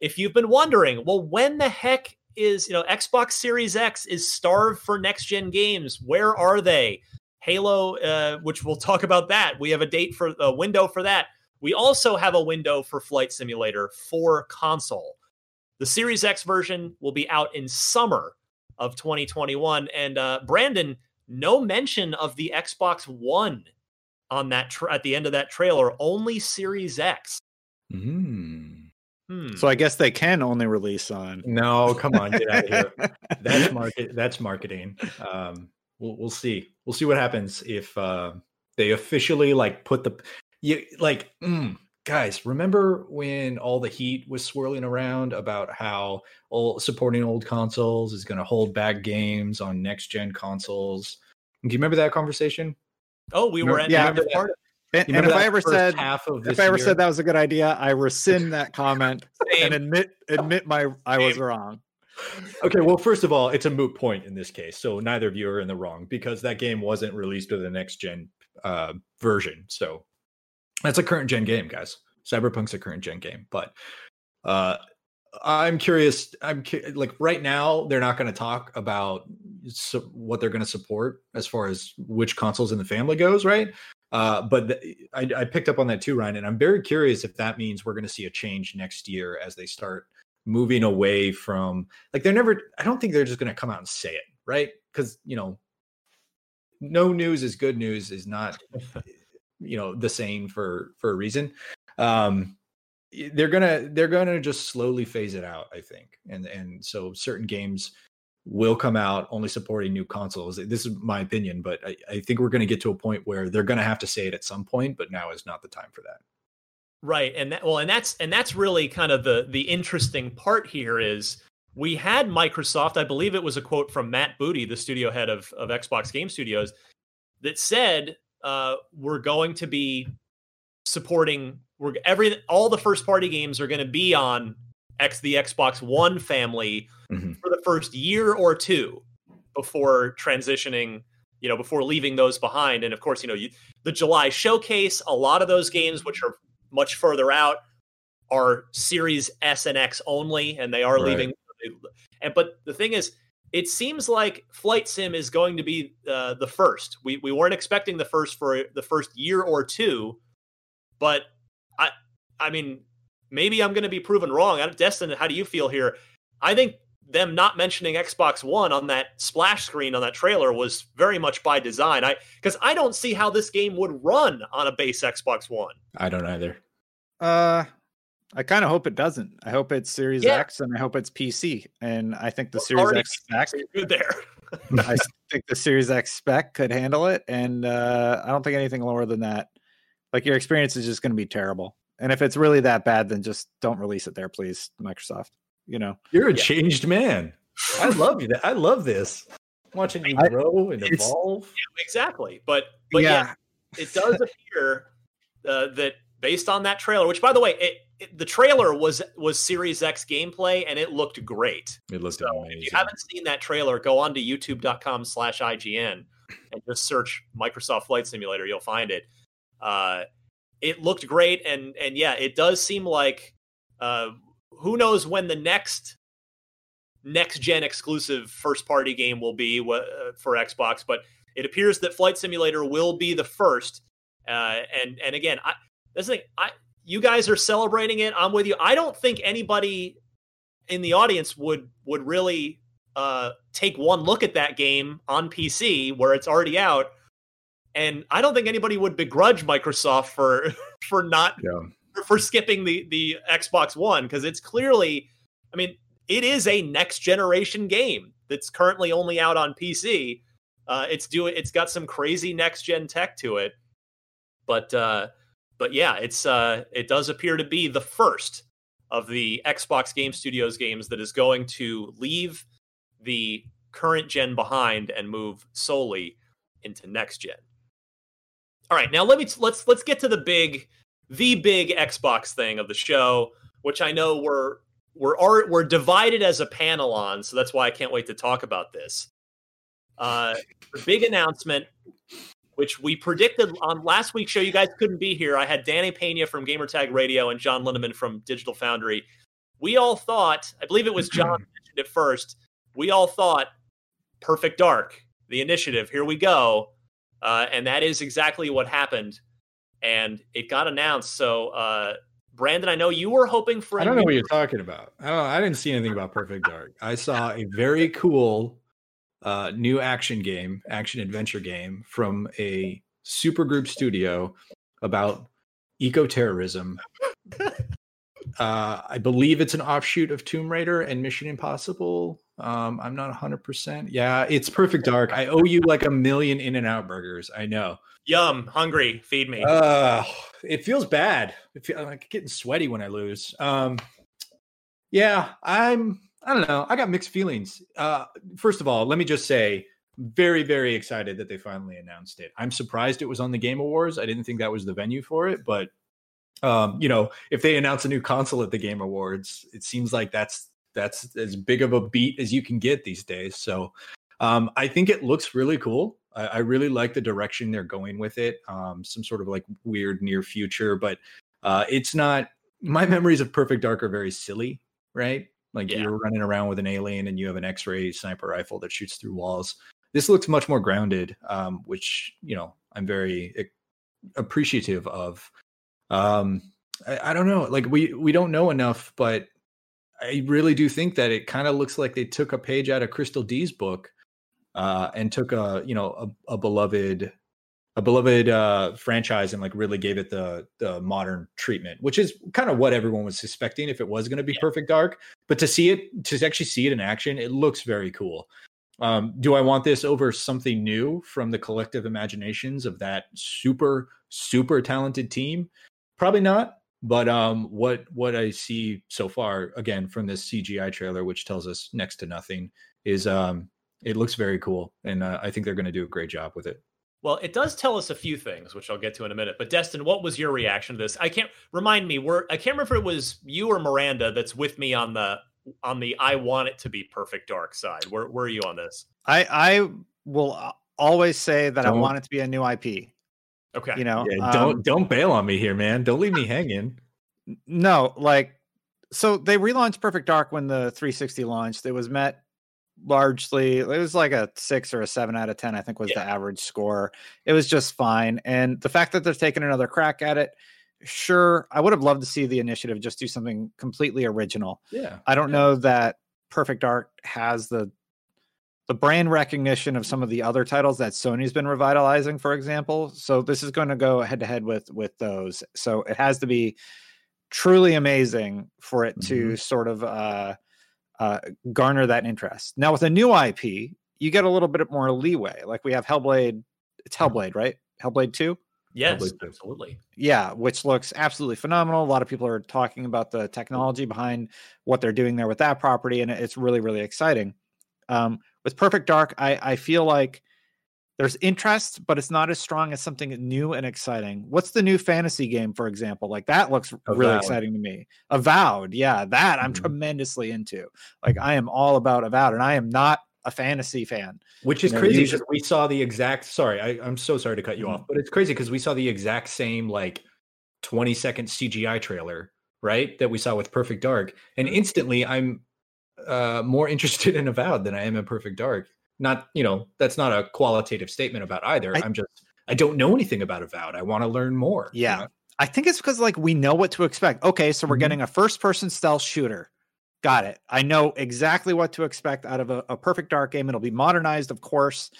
if you've been wondering, well, when the heck is you know Xbox Series X is starved for next gen games. Where are they? Halo, uh, which we'll talk about that. We have a date for a window for that. We also have a window for Flight Simulator for console. The Series X version will be out in summer of 2021. And uh, Brandon, no mention of the Xbox One on that tra- at the end of that trailer. Only Series X. Hmm. Hmm. So I guess they can only release on. No, come on, get out of here. <laughs> that's market. That's marketing. Um, we'll we'll see. We'll see what happens if uh, they officially like put the you like mm, guys. Remember when all the heat was swirling around about how old, supporting old consoles is going to hold back games on next gen consoles? Do you remember that conversation? Oh, we were at yeah, part of and, and if I ever said if I ever year? said that was a good idea, I rescind that <laughs> comment and admit admit my I was wrong. Okay, well, first of all, it's a moot point in this case, so neither of you are in the wrong because that game wasn't released with the next gen uh, version. So that's a current gen game, guys. Cyberpunk's a current gen game, but uh, I'm curious. I'm cu- like right now, they're not going to talk about su- what they're going to support as far as which consoles in the family goes, right? Uh, but the, I, I, picked up on that too, Ryan, and I'm very curious if that means we're going to see a change next year as they start moving away from like they're never. I don't think they're just going to come out and say it, right? Because you know, no news is good news is not, <laughs> you know, the same for for a reason. Um, they're gonna they're gonna just slowly phase it out, I think, and and so certain games will come out only supporting new consoles. This is my opinion, but I, I think we're going to get to a point where they're going to have to say it at some point. But now is not the time for that. Right, and that, well, and that's and that's really kind of the the interesting part here is we had Microsoft. I believe it was a quote from Matt Booty, the studio head of of Xbox Game Studios, that said uh, we're going to be supporting we're every all the first party games are going to be on X the Xbox One family mm-hmm. for the first year or two before transitioning, you know, before leaving those behind. And of course, you know, you, the July showcase, a lot of those games which are much further out are Series S and X only, and they are right. leaving. And but the thing is, it seems like Flight Sim is going to be uh, the first. We we weren't expecting the first for the first year or two, but I I mean maybe I'm going to be proven wrong. Destin, how do you feel here? I think them not mentioning Xbox One on that splash screen on that trailer was very much by design. I because I don't see how this game would run on a base Xbox One. I don't either. Uh I kind of hope it doesn't. I hope it's Series yeah. X and I hope it's PC. And I think the well, Series X spec <laughs> good there. <laughs> I think the Series X spec could handle it, and uh, I don't think anything lower than that. Like your experience is just going to be terrible. And if it's really that bad, then just don't release it there, please, Microsoft. You know, you're a yeah. changed man. I love you. I love this. watching you grow and evolve. Yeah, exactly. But but yeah, yeah it does appear uh, that based on that trailer, which by the way, it, it, the trailer was was Series X gameplay and it looked great. It looked so amazing. If you haven't seen that trailer, go on to youtube.com slash IGN and just search Microsoft Flight Simulator. You'll find it. Uh, it looked great, and and yeah, it does seem like uh, who knows when the next next gen exclusive first party game will be uh, for Xbox, but it appears that Flight Simulator will be the first. Uh, and and again, I this thing, I you guys are celebrating it. I'm with you. I don't think anybody in the audience would would really uh, take one look at that game on PC where it's already out and I don't think anybody would begrudge Microsoft for <laughs> for not yeah. for skipping the the Xbox One because it's clearly, I mean, it is a next generation game that's currently only out on PC. Uh, it's doing it's got some crazy next gen tech to it, but uh, but yeah, it's uh, it does appear to be the first of the Xbox Game Studios games that is going to leave the current gen behind and move solely into next gen. All right, now let me let's let's get to the big the big Xbox thing of the show, which I know we're we're we're divided as a panel on, so that's why I can't wait to talk about this. Uh, the big announcement, which we predicted on last week's show, you guys couldn't be here. I had Danny Pena from Gamertag Radio and John Linneman from Digital Foundry. We all thought, I believe it was John <clears throat> mentioned it first. We all thought, Perfect Dark, the initiative. Here we go. Uh, and that is exactly what happened. And it got announced. So, uh, Brandon, I know you were hoping for. I don't know what you're talking about. I don't. I didn't see anything about Perfect Dark. I saw a very cool uh, new action game, action adventure game from a supergroup studio about eco terrorism. <laughs> uh, I believe it's an offshoot of Tomb Raider and Mission Impossible. Um, I'm not 100%. Yeah, it's Perfect Dark. I owe you like a million In and Out burgers. I know. Yum, hungry. Feed me. Uh, it feels bad. It feel, I'm like getting sweaty when I lose. Um, yeah, I'm. I don't know. I got mixed feelings. Uh, first of all, let me just say, very, very excited that they finally announced it. I'm surprised it was on the Game Awards. I didn't think that was the venue for it, but um, you know, if they announce a new console at the Game Awards, it seems like that's that's as big of a beat as you can get these days. So um, I think it looks really cool. I, I, really like the direction they're going with it. Um, some sort of like weird near future, but uh, it's not. My memories of Perfect Dark are very silly, right? Like yeah. you're running around with an alien and you have an X-ray sniper rifle that shoots through walls. This looks much more grounded, um, which you know I'm very appreciative of. Um, I, I don't know, like we we don't know enough, but I really do think that it kind of looks like they took a page out of Crystal D's book uh, and took a you know a, a beloved a beloved uh, franchise and like really gave it the the modern treatment, which is kind of what everyone was suspecting if it was going to be yeah. Perfect Dark. But to see it, to actually see it in action, it looks very cool. Um, do I want this over something new from the collective imaginations of that super super talented team? Probably not. But um, what what I see so far, again from this CGI trailer, which tells us next to nothing, is um, it looks very cool, and uh, I think they're going to do a great job with it. Well, it does tell us a few things, which I'll get to in a minute. But Destin, what was your reaction to this? I can't remind me. We're I can't remember if it was you or Miranda that's with me on the on the I want it to be perfect dark side. Where where are you on this? I I will always say that don't, I want it to be a new IP. Okay. You know, yeah, don't um, don't bail on me here, man. Don't leave me hanging. No, like so they relaunched Perfect Dark when the 360 launched. It was met largely it was like a six or a seven out of ten i think was yeah. the average score it was just fine and the fact that they're taking another crack at it sure i would have loved to see the initiative just do something completely original yeah i don't yeah. know that perfect dark has the the brand recognition of some of the other titles that sony's been revitalizing for example so this is going to go head to head with with those so it has to be truly amazing for it mm-hmm. to sort of uh uh, garner that interest. Now with a new IP, you get a little bit more leeway. Like we have Hellblade, it's Hellblade, right? Hellblade 2? Yes, Hellblade absolutely. Yeah, which looks absolutely phenomenal. A lot of people are talking about the technology behind what they're doing there with that property, and it's really, really exciting. Um, with Perfect Dark, I, I feel like there's interest, but it's not as strong as something new and exciting. What's the new fantasy game, for example? Like that looks Avowed. really exciting to me. Avowed, yeah, that I'm mm-hmm. tremendously into. Like I am all about Avowed, and I am not a fantasy fan. Which is you know, crazy because we saw the exact. Sorry, I, am so sorry to cut you mm-hmm. off, but it's crazy because we saw the exact same like 20 second CGI trailer, right? That we saw with Perfect Dark, and mm-hmm. instantly I'm uh more <laughs> interested in Avowed than I am in Perfect Dark. Not you know that's not a qualitative statement about either. I, am just i don't know anything about avowed. I want to learn more yeah. you know? i think it's because like we know what to expect. Okay so we're mm-hmm. getting a first person stealth shooter. Got it. I know exactly what to expect out of a, a, perfect dark game. It'll be modernized of course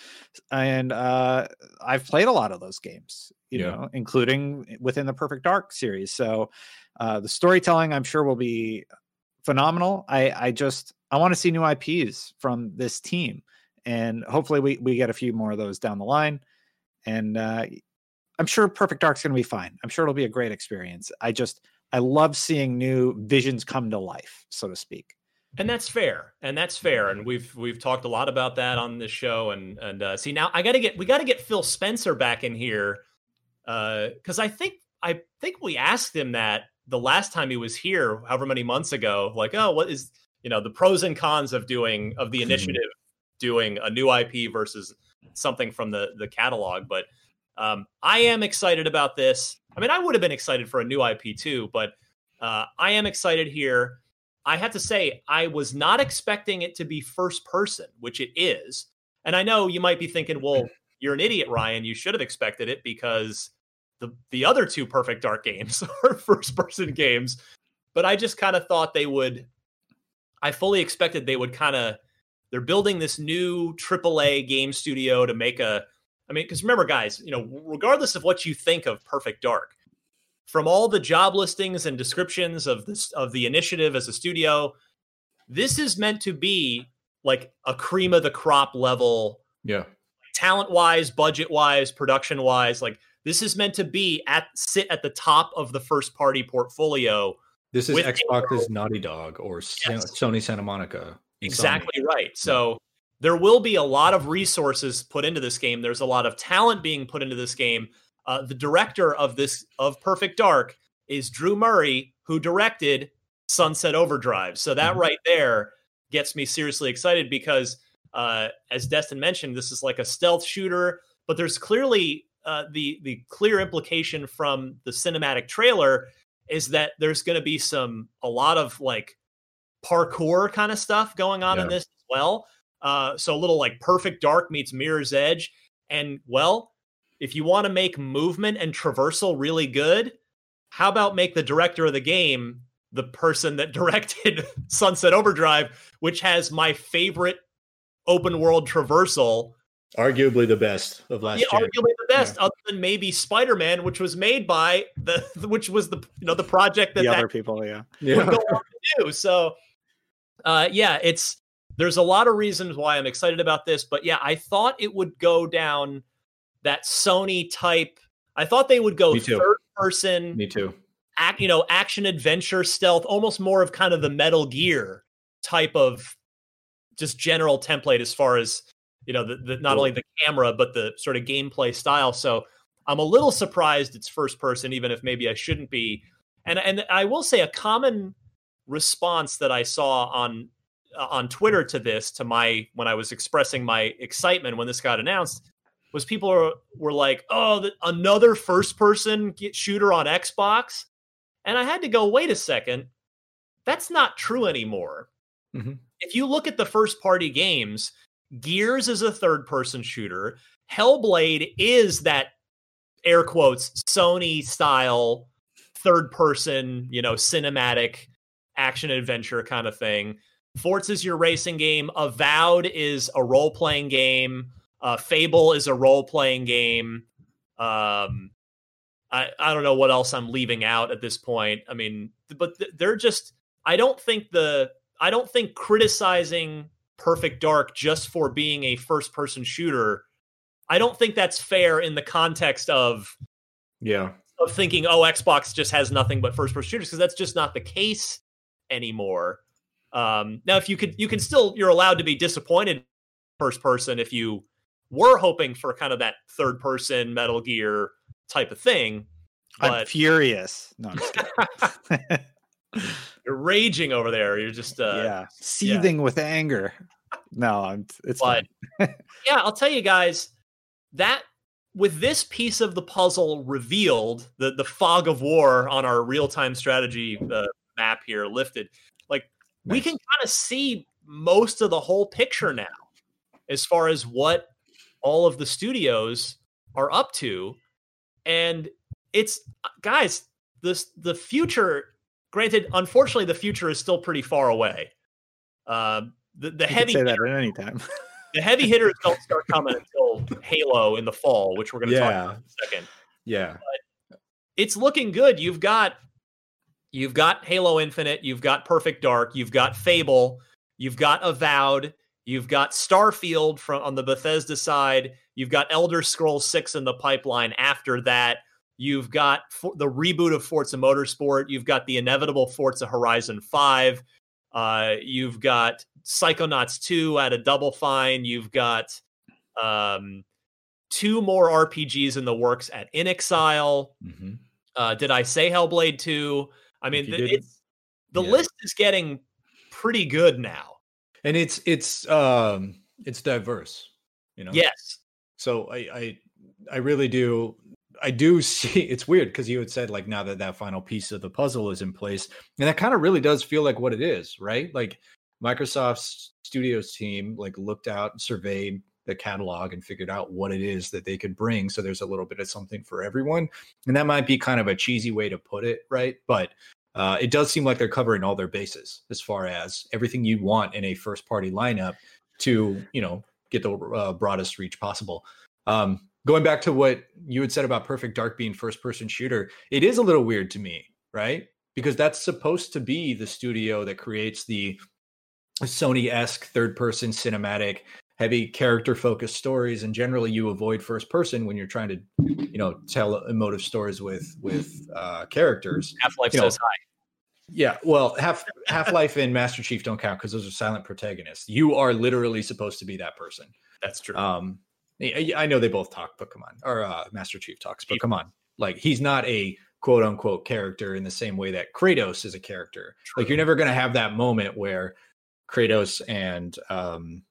and uh i've played a lot of those games you yeah. know including within the perfect dark series. So uh the storytelling i'm sure will be phenomenal i i just i want to see new ips from this team and hopefully we we get a few more of those down the line. And uh, I'm sure Perfect Dark's going to be fine. I'm sure it'll be a great experience. I just I love seeing new visions come to life, so to speak. And that's fair, and that's fair, and we've we've talked a lot about that on this show. And and uh, see now, I got to get we got to get Phil Spencer back in here because uh, I think I think we asked him that the last time he was here, however many months ago. Like, oh, what is you know the pros and cons of doing of the initiative doing a new IP versus something from the the catalog. But um, I am excited about this. I mean, I would have been excited for a new IP too, but uh, I am excited here. I have to say, I was not expecting it to be first person, which it is. And I know you might be thinking, well, you're an idiot, Ryan. You should have expected it because the the other two Perfect Dark games <laughs> are first person games. But I just kind of thought they would. I fully expected they would kind of they're building this new AAA game studio to make a. I mean, because remember, guys, you know, regardless of what you think of Perfect Dark, from all the job listings and descriptions of this of the initiative as a studio, this is meant to be like a cream of the crop level. Yeah. Talent wise, budget wise, production wise, like this is meant to be at sit at the top of the first party portfolio. This is Xbox's Naughty Dog or yes. Sony Santa Monica. Exactly right. So there will be a lot of resources put into this game. There's a lot of talent being put into this game. Uh, the director of this of Perfect Dark is Drew Murray, who directed Sunset Overdrive. So that mm-hmm. right there gets me seriously excited because, uh, as Destin mentioned, this is like a stealth shooter. But there's clearly uh, the the clear implication from the cinematic trailer is that there's going to be some a lot of like parkour kind of stuff going on yeah. in this as well. Uh, so a little like Perfect Dark meets Mirror's Edge. And well, if you want to make movement and traversal really good, how about make the director of the game the person that <laughs> directed Sunset Overdrive, which has my favorite open world traversal Arguably the best of last year. yeah, gen. arguably the best, other than maybe Spider Man, which was made by the, <laughs> which was the you know the project that the that other people, yeah. Yeah. go on to do. So, uh, yeah, it's there's a lot of reasons why I'm excited about this, but yeah, I thought it would go down that Sony type. I thought they would go Me too. third person, Me too. act, you know, action adventure stealth, almost more of kind of the Metal Gear type of just general template as far as you know, the, the not only the camera but the sort of gameplay style. So I'm a little surprised it's first person, even if maybe I shouldn't be. And and I will say a common response that I saw on uh, on Twitter to this, to my when I was expressing my excitement when this got announced, was people were, were like, "Oh, the, another first person shooter on Xbox," and I had to go, "Wait a second, that's not true anymore." Mhm. If you look at the first party games, Gears is a third person shooter. Hellblade is that air quotes Sony style third person, you know, cinematic action adventure kind of thing. Forza is your racing game. Avowed is a role playing game. Uh, Fable is a role playing game. Um, I, I don't know what else I'm leaving out at this point. I mean, but th- they're just, I don't think the, I don't think criticizing Perfect Dark just for being a first person shooter, I don't think that's fair in the context of Yeah. of thinking, oh, Xbox just has nothing but first person shooters because that's just not the case anymore. Um, now, if you could, you can still, you're allowed to be disappointed first person if you were hoping for kind of that third person Metal Gear type of thing. I'm But furious. No, I'm. <laughs> <laughs> <laughs> you're raging over there. You're just, uh, yeah, seething with anger. No, I'm. It's But fine. yeah, I'll tell you guys that with this piece of the puzzle revealed, the the fog of war on our real time strategy uh, map here lifted, like we can kind of see most of the whole picture now, as far as what all of the studios are up to, and it's guys, this the future. Granted, unfortunately, the future is still pretty far away. Uh, the the You heavy say that at any time. <laughs> the heavy hitters don't start coming <laughs> until Halo in the fall, which we're going to talk about in a second. Yeah. It's looking good. You've got you've got Halo Infinite, you've got Perfect Dark, you've got Fable, you've got Avowed, you've got Starfield from on the Bethesda side, you've got Elder Scrolls 6 in the pipeline after that. You've got for, the reboot of Forza Motorsport, you've got the inevitable Forza Horizon 5. Uh, you've got Psychonauts 2 at a double fine. You've got um, two more RPGs in the works at inXile. Mhm. Uh, did I say Hellblade 2? I mean, If you th- didn't, it's the yeah. list is getting pretty good now. And it's it's um it's diverse, you know. Yes. So I I I really do I do <laughs> see it's weird because you had said like now that that final piece of the puzzle is in place, and that kind of really does feel like what it is, right? Like Microsoft's Studios team like looked out, surveyed the catalog, and figured out what it is that they could bring. So there's a little bit of something for everyone, and that might be kind of a cheesy way to put it, right? But uh, it does seem like they're covering all their bases as far as everything you want in a first party lineup to you know get the uh, broadest reach possible. Um, going back to what you had said about Perfect Dark being first person shooter, it is a little weird to me, right? Because that's supposed to be the studio that creates the Sony esque third person cinematic, heavy character focused stories. And generally, you avoid first person when you're trying to, you know, tell emotive stories with with uh, characters. Half Life know, says hi. Yeah, well, half Half Life and Master Chief don't count because those are silent protagonists. You are literally supposed to be that person. That's true. Um, I know they both talk, but come on, or uh, Master Chief talks, but come on, like he's not a quote unquote character in the same way that Kratos is a character. Like you're never gonna have that moment where Kratos and um,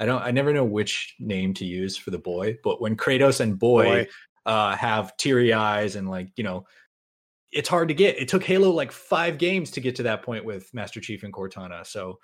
I don't, I never know which name to use for the boy, but when Kratos and boy, Boy. uh have teary eyes and like you know it's hard to get it took halo like five games to get to that point with master chief and cortana so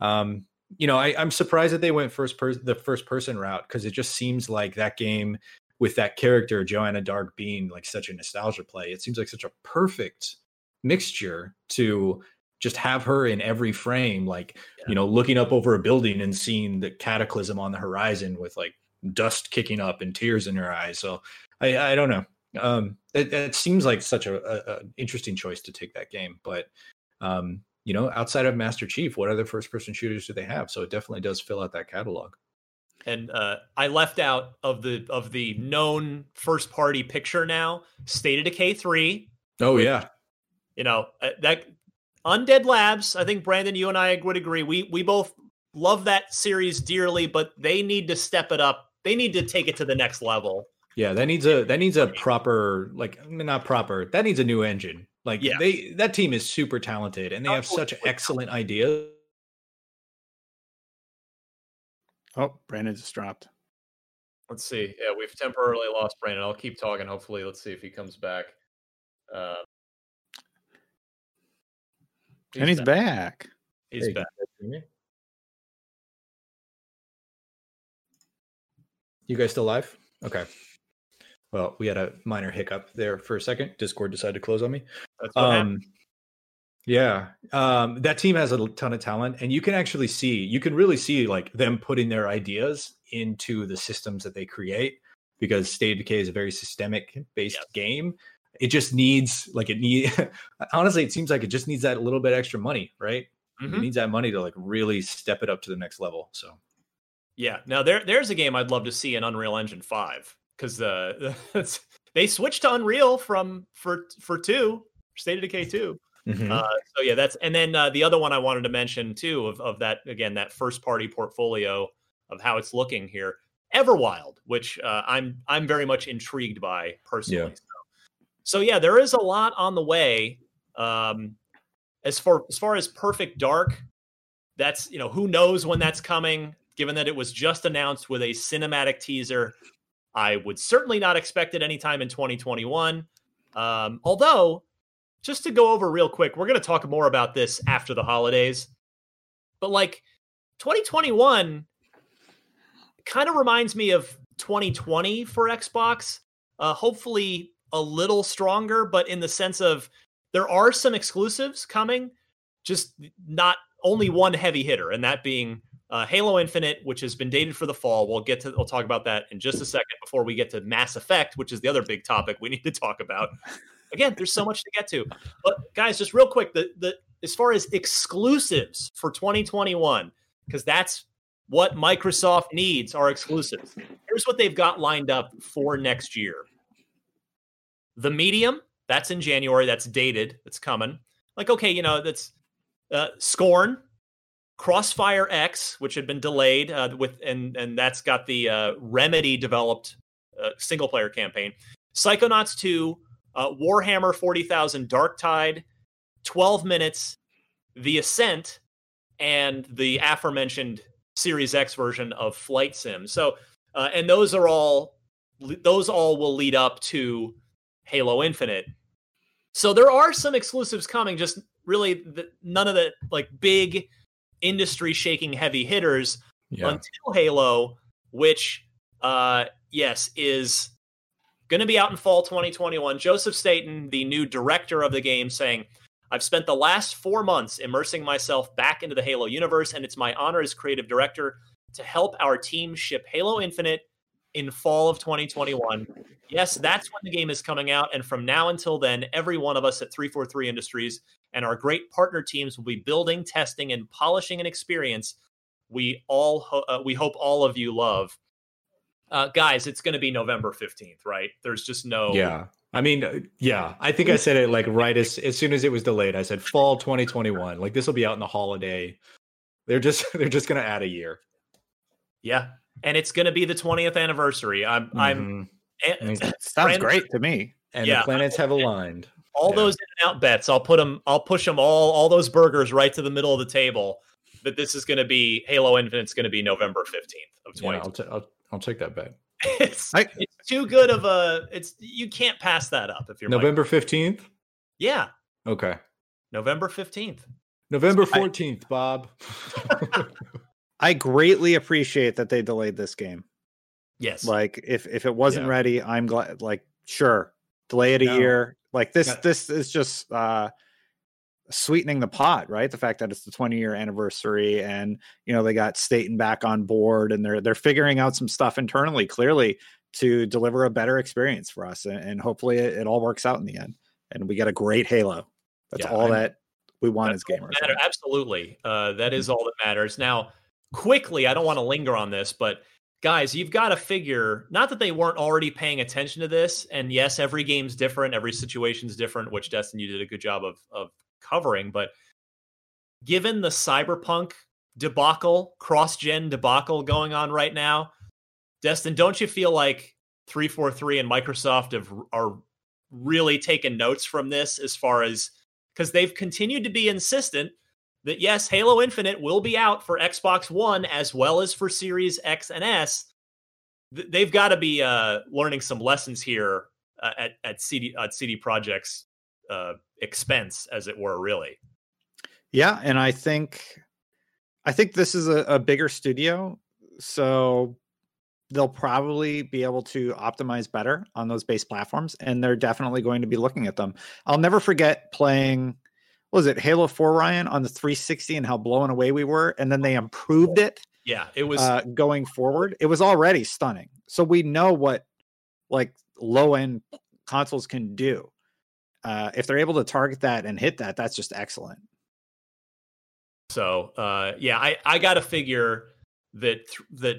um you know I, i'm surprised that they went first person the first person route because it just seems like that game with that character joanna dark being like such a nostalgia play it seems like such a perfect mixture to just have her in every frame like you know looking up over a building and seeing the cataclysm on the horizon with like dust kicking up and tears in her eyes. So I, I don't know. Um, it, it seems like such a, a, a interesting choice to take that game, but um, you know, outside of Master Chief, what other first person shooters do they have? So it definitely does fill out that catalog. And uh, I left out of the of the known first party picture now, State of Decay three. Oh yeah, you know uh, that Undead Labs. I think Brandon, you and I would agree. We we both love that series dearly, but they need to step it up. They need to take it to the next level. Yeah, that needs a that needs a proper like not proper. That needs a new engine. Like yeah. they that team is super talented and they have such excellent ideas. Oh, Brandon just dropped. Let's see. Yeah, we've temporarily lost Brandon. I'll keep talking. Hopefully, let's see if he comes back. Uh, he's and he's back. back. He's hey, back. You guys still live? Okay. Well, we had a minor hiccup there for a second. Discord decided to close on me. um, yeah, um, that team has a ton of talent, and you can actually see, you can really see like them putting their ideas into the systems that they create. Because State of Decay is a very systemic based yes. game. It just needs like it need. <laughs> honestly, it seems like it just needs that little bit extra money, right? Mm-hmm. It needs that money to like really step it up to the next level. So, yeah. Now there, there's a game I'd love to see in Unreal Engine Five because uh, <laughs> they switched to Unreal from for for two State of Decay 2 mm-hmm. uh, so yeah, that's and then uh, the other one I wanted to mention too of of that again that first party portfolio of how it's looking here, Everwild, which uh, I'm I'm very much intrigued by personally. Yeah. So, so yeah, there is a lot on the way. Um, as far as far as Perfect Dark, that's you know who knows when that's coming. Given that it was just announced with a cinematic teaser I would certainly not expect it anytime in 2021. Um, although, just to go over real quick, we're going to talk more about this after the holidays. But like 2021 kind of reminds me of 2020 for Xbox. Uh, hopefully, a little stronger, but in the sense of there are some exclusives coming, just not only one heavy hitter, and that being uh, Halo Infinite, which has been dated for the fall. We'll get to we'll talk about that in just a second before we get to Mass Effect, which is the other big topic we <laughs> need to talk about. Again, there's so much to get to. But guys, just real quick, the the as far as exclusives for 2021, because that's what Microsoft needs are exclusives. Here's what they've got lined up for next year. The Medium, that's in January, that's dated, it's coming. Like, okay, you know, that's uh, Scorn, Crossfire X, which had been delayed uh, with, and and that's got the uh, Remedy developed uh, single player campaign. Psychonauts 2, uh, Warhammer 40,000 Dark Tide, 12 minutes, The Ascent, and the aforementioned Series X version of Flight Sim. So, uh, and those are all those all will lead up to Halo Infinite. So there are some exclusives coming. Just really, the, none of the like big industry shaking heavy hitters yeah. until Halo, which, uh, yes, is going to be out in fall 2021. Joseph Staten, the new director of the game, saying, I've spent the last four months immersing myself back into the Halo universe, and it's my honor as creative director to help our team ship Halo Infinite in fall of 2021. Yes, that's when the game is coming out. And from now until then, every one of us at 343 Industries and our great partner teams will be building, testing, and polishing an experience we all ho- uh, we hope all of you love. Uh, guys, it's going to be November 15th, right? There's just no. Yeah. I mean, uh, yeah, I think I said it like right as as soon as it was delayed. I said fall 2021. Like this will be out in the holiday. They're just <laughs> they're just going to add a year. Yeah, and it's going to be the 20th anniversary. I'm mm-hmm. I'm. sounds great to me. And yeah, the planets have <laughs> aligned all yeah. those in and out bets. I'll put them. I'll push them all. All those burgers right to the middle of the table. That this is going to be Halo Infinite's going to be November fifteenth of twenty. Yeah, I'll, t- I'll, I'll take that bet. it's I, it's too good of a. It's you can't pass that up if you're November fifteenth. Yeah. Okay. November fifteenth. November fourteenth, Bob. <laughs> I greatly appreciate that they delayed this game. Yes. Like if if it wasn't yeah. ready, I'm glad. Like sure, delay it a no. year. Like this, yeah. this is just uh, sweetening the pot, right? The fact that it's the 20 year anniversary and you know they got Staten back on board and they're they're figuring out some stuff internally clearly to deliver a better experience for us and, and hopefully it, it, all works out in the end and we get a great Halo. That's yeah, all I, that we want as gamers. Matter, absolutely, uh, that is all that matters. Now, quickly, I don't want to linger on this, but guys, you've got to figure not that they weren't already paying attention to this. And yes, every game's different, every situation's different, which Destin, you did a good job of of covering. But given the cyberpunk debacle, cross-gen debacle going on right now, Destin, don't you feel like 343 and Microsoft have are really taking notes from this as far as because they've continued to be insistent that yes, Halo Infinite will be out for Xbox One as well as for Series X and S. They've got to be uh, learning some lessons here uh, at at CD at CD Projekt's uh, expense, as it were. Really. Yeah, and I think I think this is a, a bigger studio, so they'll probably be able to optimize better on those base platforms, and they're definitely going to be looking at them. I'll never forget playing was it Halo 4 Ryan on the 360 and how blown away we were and then they improved it. Yeah, it was uh, going forward. It was already stunning. So we know what like low end consoles can do. Uh, if they're able to target that and hit that, that's just excellent. So, uh, yeah, I I got to figure that th- that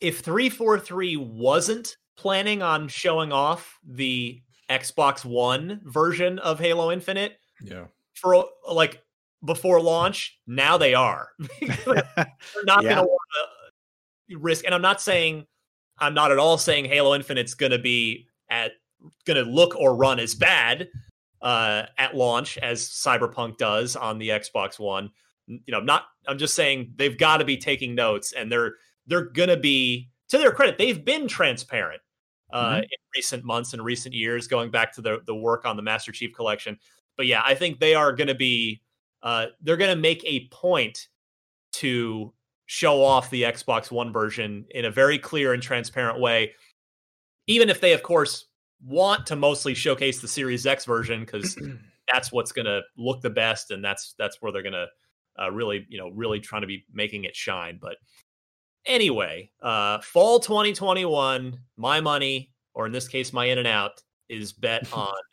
if 343 wasn't planning on showing off the Xbox One version of Halo Infinite, yeah, for like before launch. Now they are. <laughs> They're not yeah. going to risk. And I'm not saying I'm not at all saying Halo Infinite's going to be at going to look or run as bad uh, at launch as Cyberpunk does on the Xbox One. You know, not. I'm just saying they've got to be taking notes, and they're they're going to be to their credit. They've been transparent uh, mm-hmm. in recent months and recent years, going back to the the work on the Master Chief Collection but yeah, I think they are going to be uh, they're going to make a point to show off the Xbox One version in a very clear and transparent way. Even if they, of course, want to mostly showcase the Series X version because <clears throat> that's what's going to look the best, and that's that's where they're going to uh, really, you know, really trying to be making it shine. But anyway, uh, fall 2021, my money, or in this case, my in and out, is bet on <laughs>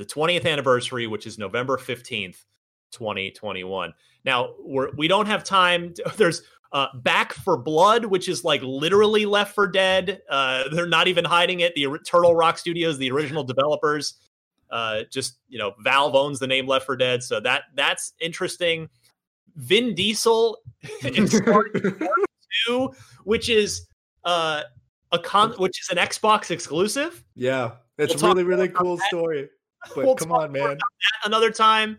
the 20th anniversary, which is November 15th, 2021. Now, we're, we don't have time. To, <laughs> there's uh, Back 4 Blood, which is like literally Left 4 Dead. Uh, they're not even hiding it. The Turtle Rock Studios, the original developers, uh, just you know, Valve owns the name Left 4 Dead, so that that's interesting. Vin Diesel <laughs> in 2, which is uh, a con, which is an Xbox exclusive. Yeah, it's we'll a really really cool that. story. But we'll come on, man. Another time.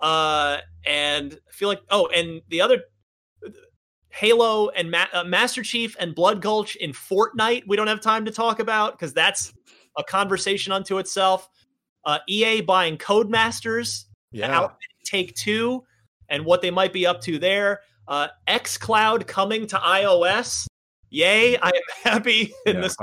Uh, and I feel like oh, and the other Halo and Ma- uh, Master Chief and Blood Gulch in Fortnite. We don't have time to talk about because that's a conversation unto itself. Uh, EA buying Codemasters, yeah, Take Two, and what they might be up to there. Uh, xCloud coming to iOS. Yay! I am <laughs> happy in yeah, this.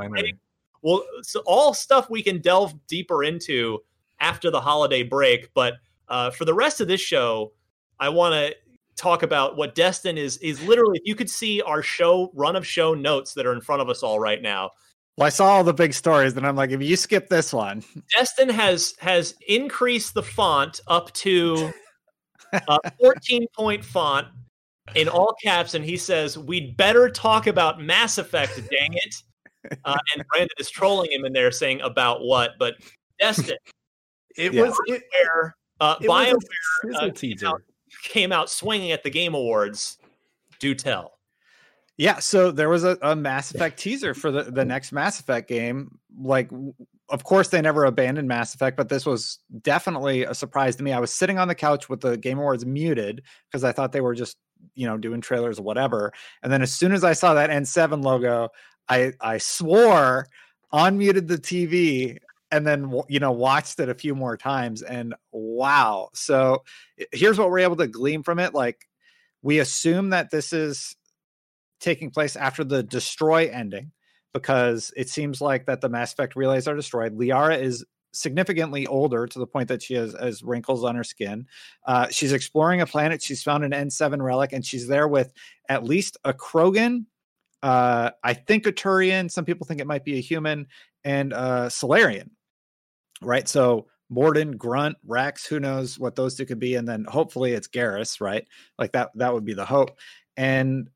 Well, so all stuff we can delve deeper into after the holiday break. But uh, for the rest of this show, I want to talk about what Destin is is literally. If you could see our show run of show notes that are in front of us all right now. Well, I saw all the big stories, and I'm like, if you skip this one, Destin has has increased the font up to a 14 point font in all caps, and he says, "We'd better talk about Mass Effect." Dang it! Uh, and Brandon is trolling him in there, saying about what? But Destin, it yeah. was it, where uh, it BioWare uh, came, out, came out swinging at the Game Awards. Do tell. Yeah, so there was a, a Mass Effect teaser for the, the next Mass Effect game. Like, of course, they never abandoned Mass Effect, but this was definitely a surprise to me. I was sitting on the couch with the Game Awards muted because I thought they were just, you know, doing trailers or whatever. And then as soon as I saw that N7 logo, I I swore, unmuted the TV, and then you know watched it a few more times and wow so here's what we're able to glean from it like we assume that this is taking place after the destroy ending because it seems like that the mass effect relays are destroyed liara is significantly older to the point that she has, has wrinkles on her skin. Uh, she's exploring a planet. She's found an N7 relic, and she's there with at least a Krogan. Uh, I think a Turian. Some people think it might be a human and a Salarian. Right. So Mordin, Grunt, Rex, who knows what those two could be, and then hopefully it's Garrus, right? Like that. That would be the hope. And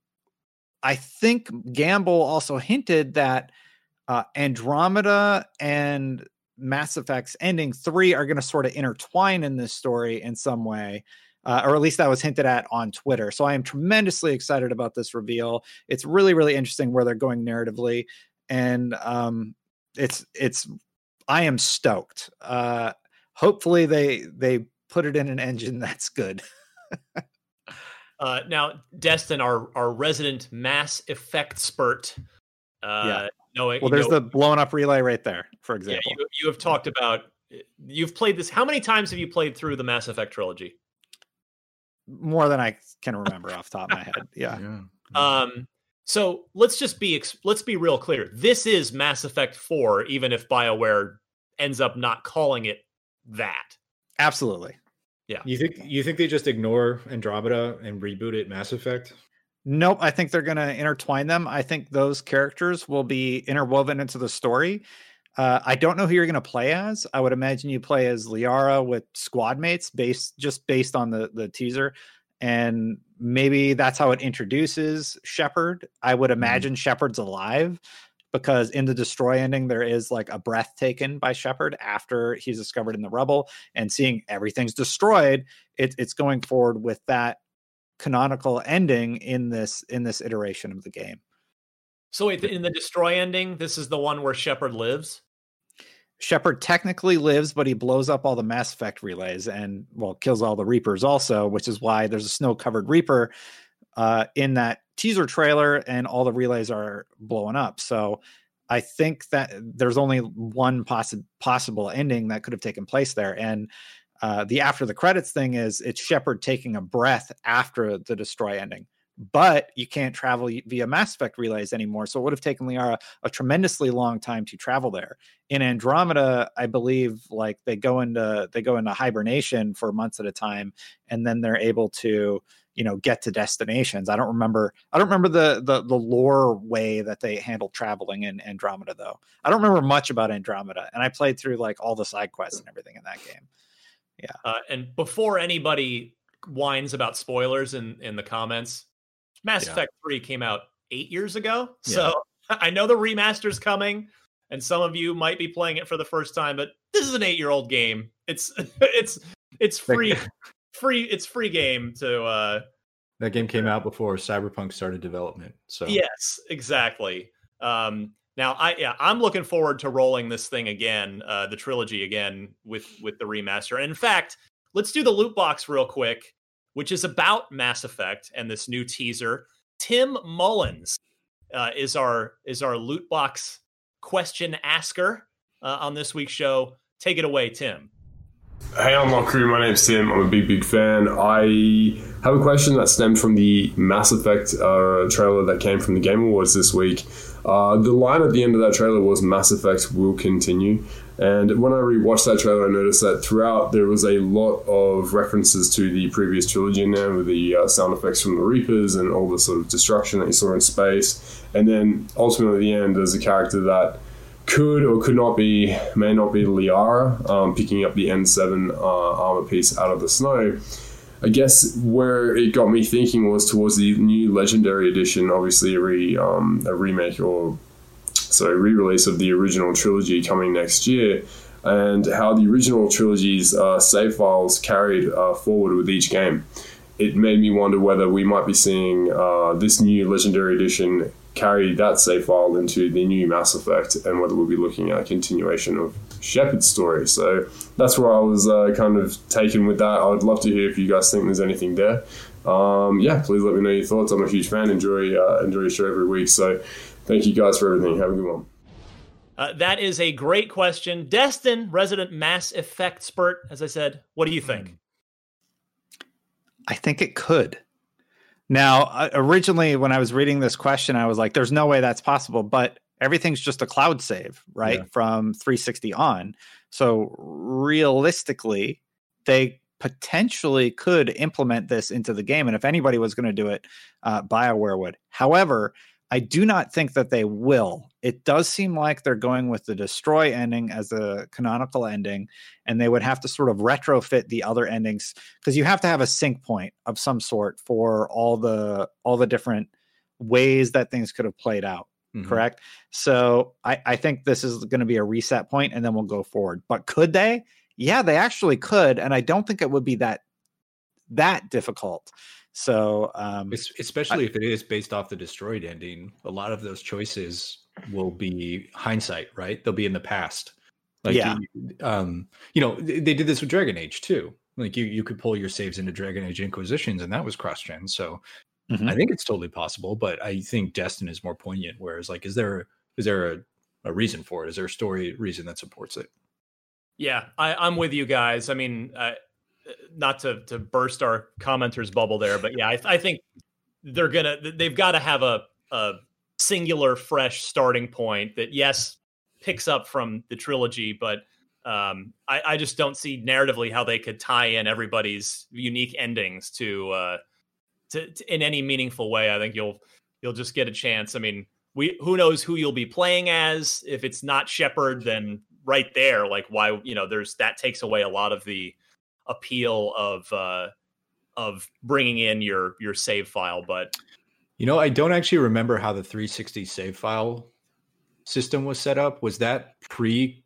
I think Gamble also hinted that uh, Andromeda and Mass Effect's ending three are going to sort of intertwine in this story in some way. Uh, or at least that was hinted at on Twitter. So I am tremendously excited about this reveal. It's really, really interesting where they're going narratively, and um, it's it's. I am stoked. Uh, hopefully they they put it in an engine <laughs> that's good. uh, now, Destin, our our resident Mass Effect spurt, uh, yeah. Knowing, well, there's know, the blowing up relay right there, for example. Yeah, you, you have talked about you've played this. How many times have you played through the Mass Effect trilogy? More than I can remember off top of my head. Yeah. yeah. Um. So let's just be let's be real clear. This is Mass Effect Four, even if Bioware ends up not calling it that. Absolutely. Yeah. You think you think they just ignore Andromeda and reboot it Mass Effect? Nope, I think they're going to intertwine them. I think those characters will be interwoven into the story. Uh, I don't know who you're going to play as. I would imagine you play as Liara with squad mates, based just based on the the teaser, and maybe that's how it introduces Shepard. I would mm-hmm. imagine mm-hmm. Shepard's alive because in the destroy ending there is like a breath taken by Shepard after he's discovered in the rubble and seeing everything's destroyed. It, it's going forward with that canonical ending in this in this iteration of the game. So wait, in the destroy ending, this is the one where Shepard lives. Shepard technically lives, but he blows up all the Mass Effect relays and well kills all the Reapers also, which is why there's a snow covered Reaper uh, in that teaser trailer, and all the relays are blowing up. So I think that there's only one possi- possible ending that could have taken place there, and uh, the after the credits thing is it's Shepard taking a breath after the destroy ending. But you can't travel via Mass Effect relays anymore. So it would have taken Liara a tremendously long time to travel there. In Andromeda, I believe like they go into they go into hibernation for months at a time, and then they're able to you know get to destinations i don't remember i don't remember the the, the lore way that they handled traveling in andromeda though i don't remember much about andromeda and i played through like all the side quests and everything in that game yeah. Uh, and before anybody whines about spoilers in in the comments, Mass yeah. Effect 3 came out 8 years ago. Yeah. So <laughs> I know the remaster's coming and some of you might be playing it for the first time, but this is an 8-year-old game. It's <laughs> it's it's free free it's free game to uh that game came out before Cyberpunk started development. So Yes, exactly. Um now, I yeah, I'm looking forward to rolling this thing again, uh, the trilogy again with with the remaster. And in fact, let's do the loot box real quick, which is about Mass Effect and this new teaser. Tim Mullins uh, is our is our loot box question asker uh, on this week's show. Take it away, Tim. Hey, Unlock Crew. My name's Tim. I'm a big, big fan. I have a question that stemmed from the Mass Effect uh, trailer that came from the Game Awards this week. Uh, the line at the end of that trailer was Mass Effect will continue. And when I rewatched that trailer, I noticed that throughout there was a lot of references to the previous trilogy in there with the uh, sound effects from the Reapers and all the sort of destruction that you saw in space. And then ultimately at the end, there's a character that could or could not be, may not be Liara, um, picking up the N7 uh, armor piece out of the snow. I guess where it got me thinking was towards the new Legendary Edition, obviously a, re, um, a remake or sorry, re-release of the original trilogy coming next year, and how the original trilogy's uh, save files carried uh, forward with each game. It made me wonder whether we might be seeing uh, this new Legendary Edition carry that save file into the new Mass Effect and whether we'll be looking at a continuation of Shepard's story. So that's where I was uh, kind of taken with that. I would love to hear if you guys think there's anything there. Um, yeah, please let me know your thoughts. I'm a huge fan. Enjoy uh, enjoy your show every week. So thank you guys for everything. Have a good one. Uh, that is a great question. Destin, resident Mass Effect spurt, as I said, what do you think? I think it could. Now, uh, originally, when I was reading this question, I was like, there's no way that's possible, but everything's just a cloud save, right? Yeah. From 360 on. So realistically, they potentially could implement this into the game. And if anybody was going to do it, uh, BioWare would. However, I do not think that they will. It does seem like they're going with the destroy ending as the canonical ending, and they would have to sort of retrofit the other endings because you have to have a sync point of some sort for all the all the different ways that things could have played out. Mm-hmm. Correct. So I, I think this is going to be a reset point, and then we'll go forward. But could they? Yeah, they actually could, and I don't think it would be that that difficult. So, um, especially I, if it is based off the destroyed ending, a lot of those choices will be hindsight, right? They'll be in the past. Like, yeah. You, um, you know, they did this with Dragon Age too. Like you, you could pull your saves into Dragon Age Inquisitions, and that was cross gen. So, mm-hmm. I think it's totally possible. But I think Destin is more poignant. Whereas, like, is there is there a, a reason for it? Is there a story reason that supports it? Yeah, I, am with you guys. I mean, uh, not to to burst our commenters bubble there, but yeah, I, I think they're gonna they've got to have a a singular fresh starting point that yes picks up from the trilogy, but um, I, I just don't see narratively how they could tie in everybody's unique endings to, uh, to, to in any meaningful way. I think you'll you'll just get a chance. I mean, we who knows who you'll be playing as. If it's not Shepard, then right there, like why you know, there's that takes away a lot of the appeal of uh, of bringing in your your save file. But you know, I don't actually remember how the 360 save file system was set up. Was that pre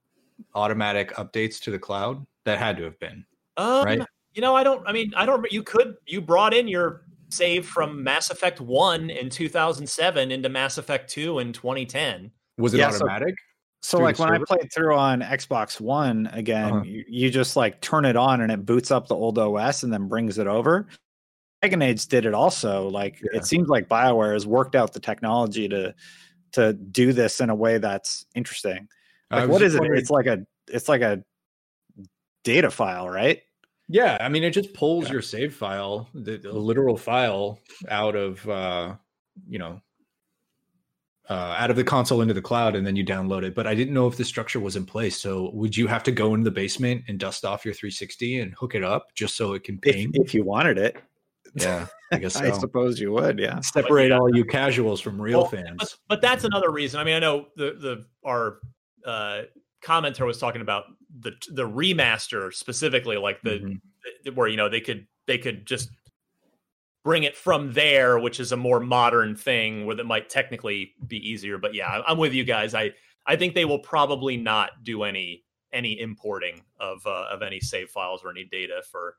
automatic updates to the cloud? That had to have been um, right. You know, I don't. I mean, I don't. You could. You brought in your save from Mass Effect One in 2007 into Mass Effect Two in 2010. Was it yeah, automatic? So- so like when server? I played through on Xbox One again, uh-huh. you, you, just like turn it on and it boots up the old OS and then brings it over. Dragon Age did it also. Like yeah. it seems like BioWare has worked out the technology to to do this in a way that's interesting. Like what is it? It's like a it's like a data file, right? Yeah, I mean it just pulls yeah. your save file, the, the literal file out of uh you know uh, out of the console into the cloud and then you download it. But I didn't know if the structure was in place. So would you have to go into the basement and dust off your 360 and hook it up just so it can ping? If, if you wanted it. <laughs> Yeah, I guess <laughs> so. I suppose you would. Yeah, separate all you casuals from real well, fans. But, but, that's another reason. I mean, I know the the our uh, commenter was talking about the the remaster specifically, like the, mm-hmm. the where you know they could they could just bring it from there, which is a more modern thing where that might technically be easier. But yeah, I'm with you guys. I I think they will probably not do any any importing of uh, of any save files or any data for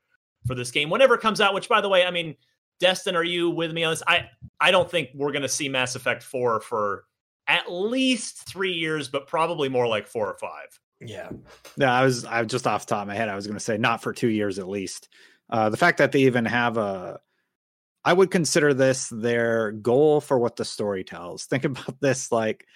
for this game whenever it comes out. Which, by the way, I mean, Destin, are you with me on this? I I don't think we're going to see Mass Effect four for at least three years, but probably more like four or five. Yeah, no, I was I was just off the top of my head. I was going to say not for two years at least. Uh, the fact that they even have a I would consider this their goal for what the story tells. Think <laughs> about this like,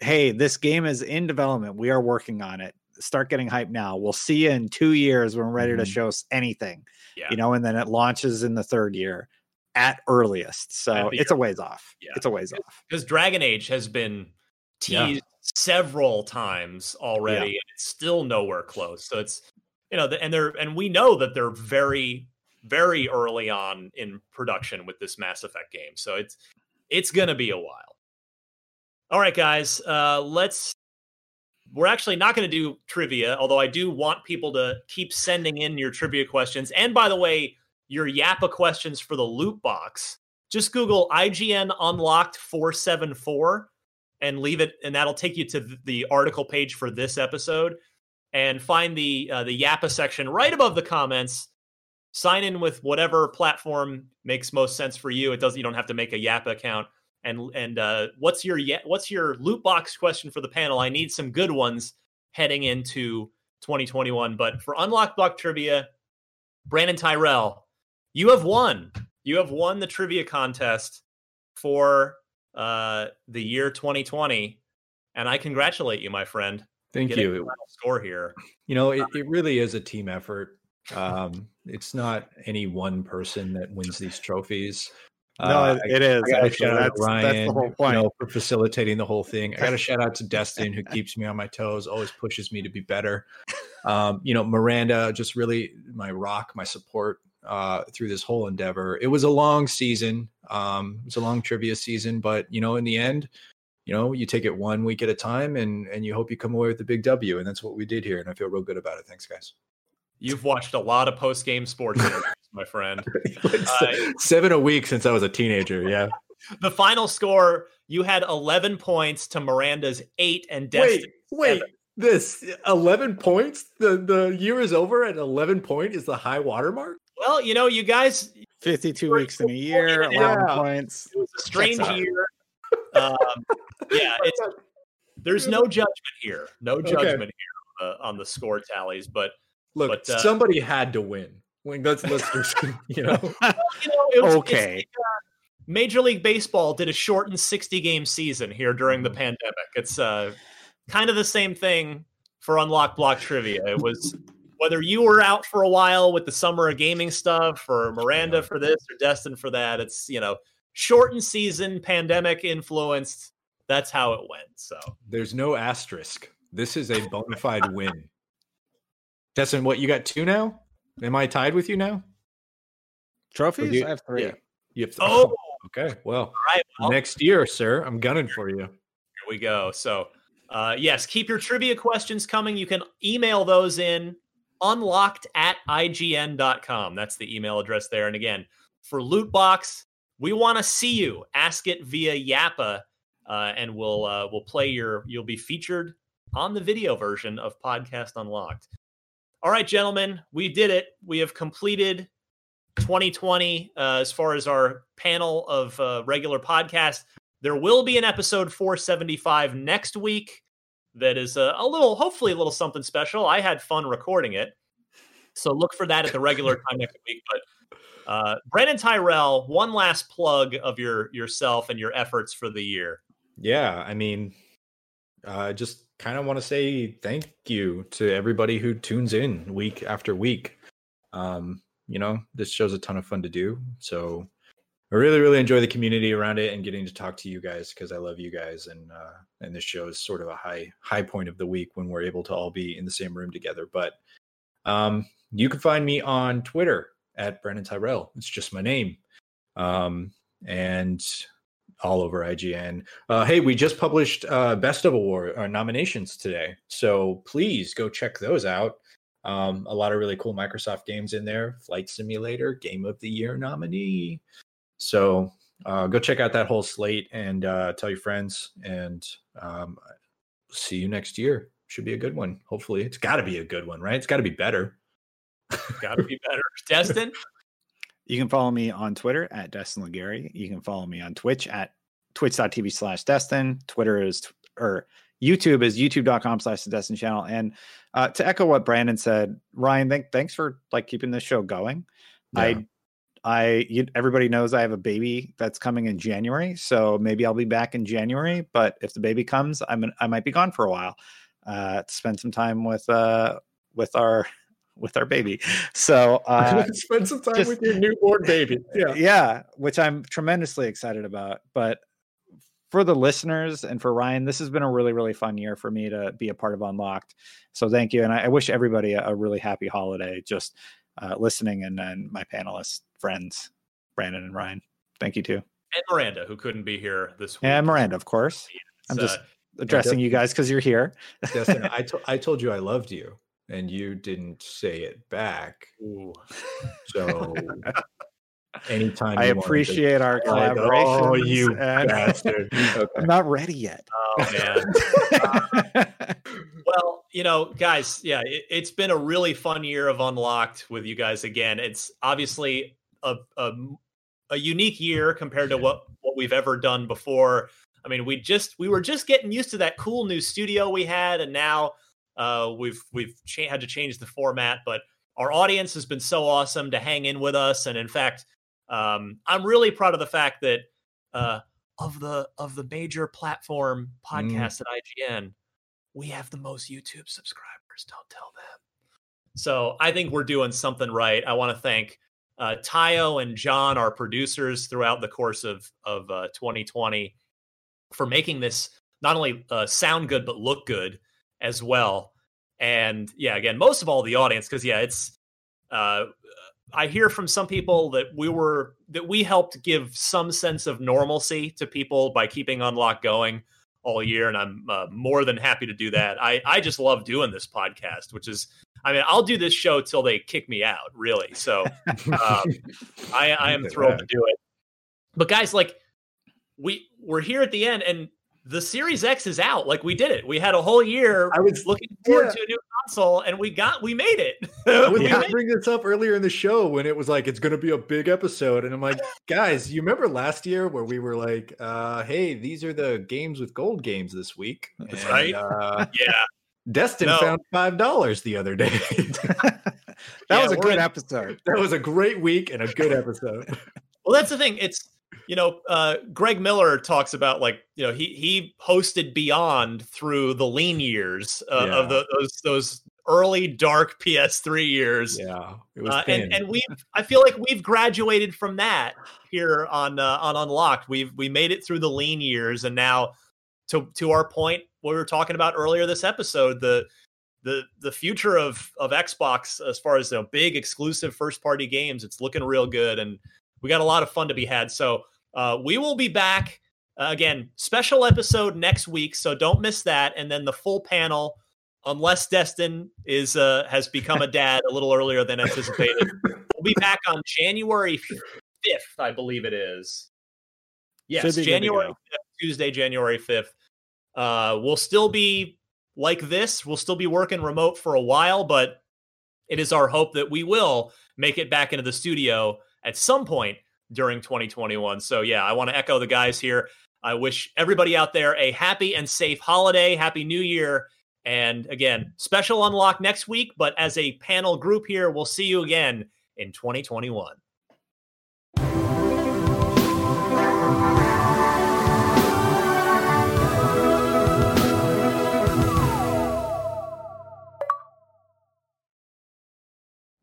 hey, this game is in development. We are working on it. Start getting hype now. We'll see you in two years when we're ready mm-hmm. to show us anything. Yeah. You know, and then it launches in the third year at earliest. So it's a ways off. Yeah. It's a ways off. Because Dragon Age has been teased yeah. several times already, yeah. and it's still nowhere close. So it's you know, and they're and we know that they're very very early on in production with this Mass Effect game. So it's it's to be a while. All right, guys, uh, let's. We're actually not going to do trivia, although I do want people to keep sending in your trivia questions. And by the way, your Yappa questions for the loot box. Just Google IGN Unlocked 474 and leave it, and that'll take you to the article page for this episode. And find the uh, the Yappa section right above the comments sign in with whatever platform makes most sense for you. It doesn't you don't have to make a Yappa account. And and uh, what's your what's your loot box question for the panel? I need some good ones heading into 2021. But for Unlock Block Trivia, Brandon Tyrell, you have won. You have won the trivia contest for uh, the year 2020, and I congratulate you, my friend. Thank you. Score here. You know, it, it really is a team effort. Um, it's not any one person that wins these trophies. No, Uh, it- it is. I actually. shout That's, Ryan that's the whole you point. know, for facilitating the whole thing. I got to <laughs> shout out to Destin who keeps me on my toes, always pushes me to be better. Um, you know, Miranda, just really my rock, my support uh, through this whole endeavor. It was a long season. Um, it was a long trivia season, but you know, in the end, you know, you take it one week at a time, and and you hope you come away with a big W, and that's what we did here, and I feel real good about it. Thanks, guys. You've watched a lot of post game sports interviews, my friend. <laughs> Uh, Seven a week since I was a teenager. Yeah. <laughs> The final score, you had 11 points to Miranda's eight, and Destin. wait. This eleven points. The the year is over at eleven point is the high watermark? Well, you know, you guys, 52 weeks in a year, Yeah. 11 points. it was a strange out. year. <laughs> Um, yeah, it's there's no judgment here, no Okay. judgment here on the, on the score tallies. But Look, But, uh, somebody had to win. Like, let's let's <laughs> just you know. <laughs> you know, it was, Okay. uh, Major League Baseball did a shortened 60 game season here during the Mhm. pandemic. It's uh, kind of the same thing for Unlock Block Trivia. It was whether you were out for a while with the summer of gaming stuff, or Miranda for this, or Destin for that. It's you know shortened season, pandemic influenced. That's how it went. So There's no asterisk. This is a bona fide win. Destin, what you got two now? Am I tied with you now? Trophies? you- I have three. yeah. You have oh, <laughs> okay. Well, all right. Well, next year, sir, I'm gunning for you. Here we go. So, uh, yes, keep your trivia questions coming. You can email those in unlocked at ign.com. That's the email address there. And again, for Lootbox, we want to see you. Ask it via Yappa, uh, and we'll uh, we'll play your. You'll be featured on the video version of Podcast Unlocked. All right, gentlemen, we did it. We have completed 2020 uh, as far as our panel of uh, regular podcasts. There will be an episode 475 next week that is a, a little, hopefully, a little something special. I had fun recording it. So look for that at the regular <laughs> time next week. But uh, Brandon Tyrell, one last plug of your yourself and your efforts for the year. Yeah, I mean, I just kind of want to say thank you to everybody who tunes in week after week. Um, you know, this show's a ton of fun to do. So I really, really enjoy the community around it and getting to talk to you guys because I love you guys and uh and this show is sort of a high high point of the week when we're able to all be in the same room together. But um you can find me on Twitter at Brandon Tyrell. It's just my name. Um and all over IGN. Uh, hey, we just published uh, best of award uh, nominations today, so please go check those out. Um, a lot of really cool Microsoft games in there. Flight Simulator, Game of the Year nominee. So uh, go check out that whole slate and uh, tell your friends. And um, see you next year. Should be a good one. Hopefully, it's got to be a good one, right? It's got to be better. Got to be better. <laughs> Destin, You can follow me on Twitter at Destin Legarie. You can follow me on Twitch at twitch.tv slash Destin. Twitter is, or YouTube is youtube.com slash the Destin channel. And uh, to echo what Brandon said, Ryan, thank, thanks for like keeping this show going. I, I, you, everybody knows I have a baby that's coming in January. So maybe I'll be back in January, but if the baby comes, I'm, I might be gone for a while, uh, to spend some time with, uh, with our, with our baby. So, <laughs> uh, spend some time just- with your newborn baby. Yeah. yeah, which I'm tremendously excited about. But for the listeners and for Ryan, this has been a really, really fun year for me to be a part of Unlocked. So thank you. And I, I wish everybody a, a really happy holiday just uh, listening and, and my panelists, friends, Brandon and Ryan. Thank you too. and Miranda, who couldn't be here this week. And Miranda, of course. I'm just uh, addressing you guys because you're here. Destin, I, <laughs> to- I told you I loved you, and you didn't say it back. ooh. So <laughs> anytime I you want to- appreciate our Like, collaboration. Oh, you bastard! <laughs> Okay. I'm not ready yet. Oh man. <laughs> Well, you know, guys, yeah, it, it's been a really fun year of Unlocked with you guys again. It's obviously a a, a unique year compared to what what we've ever done before. I mean, we just we were just getting used to that cool new studio we had, and now uh, we've we've cha- had to change the format. But our audience has been so awesome to hang in with us, and in fact, um, I'm really proud of the fact that uh, of the of the major platform podcasts at IGN, we have the most YouTube subscribers. Don't tell them. So I think we're doing something right. I want to thank uh, Tayo and John, our producers throughout the course of of uh, 2020, for making this not only uh, sound good but look good as well. And yeah, again, most of all the audience, because yeah, it's uh, I hear from some people that we were that we helped give some sense of normalcy to people by keeping Unlock going all year, and I'm uh, more than happy to do that. I I just love doing this podcast, which is I mean I'll do this show till they kick me out, really. So um, <laughs> I I am thrilled to do it. But guys, like we we're here at the end, and the Series X is out. Like we did it. We had a whole year. I was looking forward yeah. to a new console, and we got we made it. <laughs> We gonna made- bring this up earlier in the show when it was like it's going to be a big episode, and I'm like, guys, you remember last year where we were like, uh, "Hey, these are the games with gold games this week." And, Right. Uh, <laughs> yeah. Destin No. found five dollars the other day. <laughs> that Yeah, was a we're good in- episode. that was a great week and a good episode. Well, that's the thing. It's you know, uh, Greg Miller talks about like you know he he hosted Beyond through the lean years uh, Yeah. of the, those those early dark PS3 years. yeah, it was Uh, and and we I feel like we've graduated from that here on uh, on Unlocked. We've we made it through the lean years, and now to to our point, what we were talking about earlier this episode, the the the future of of Xbox as far as you know, big exclusive first party games, it's looking real good, and we got a lot of fun to be had. So uh, we will be back uh, again, special episode next week, so don't miss that, and then the full panel. Unless Destin is uh, has become a <laughs> dad a little earlier than anticipated, <laughs> we'll be back on January fifth, I believe it is. Yes, Should be good to January 5th, Tuesday, January fifth. Uh, we'll still be like this. We'll still be working remote for a while, but it is our hope that we will make it back into the studio at some point during 2021. So yeah, I want to echo the guys here. I wish everybody out there a happy and safe holiday, happy new year. And again, special unlock next week, but as a panel group here, we'll see you again in 2021.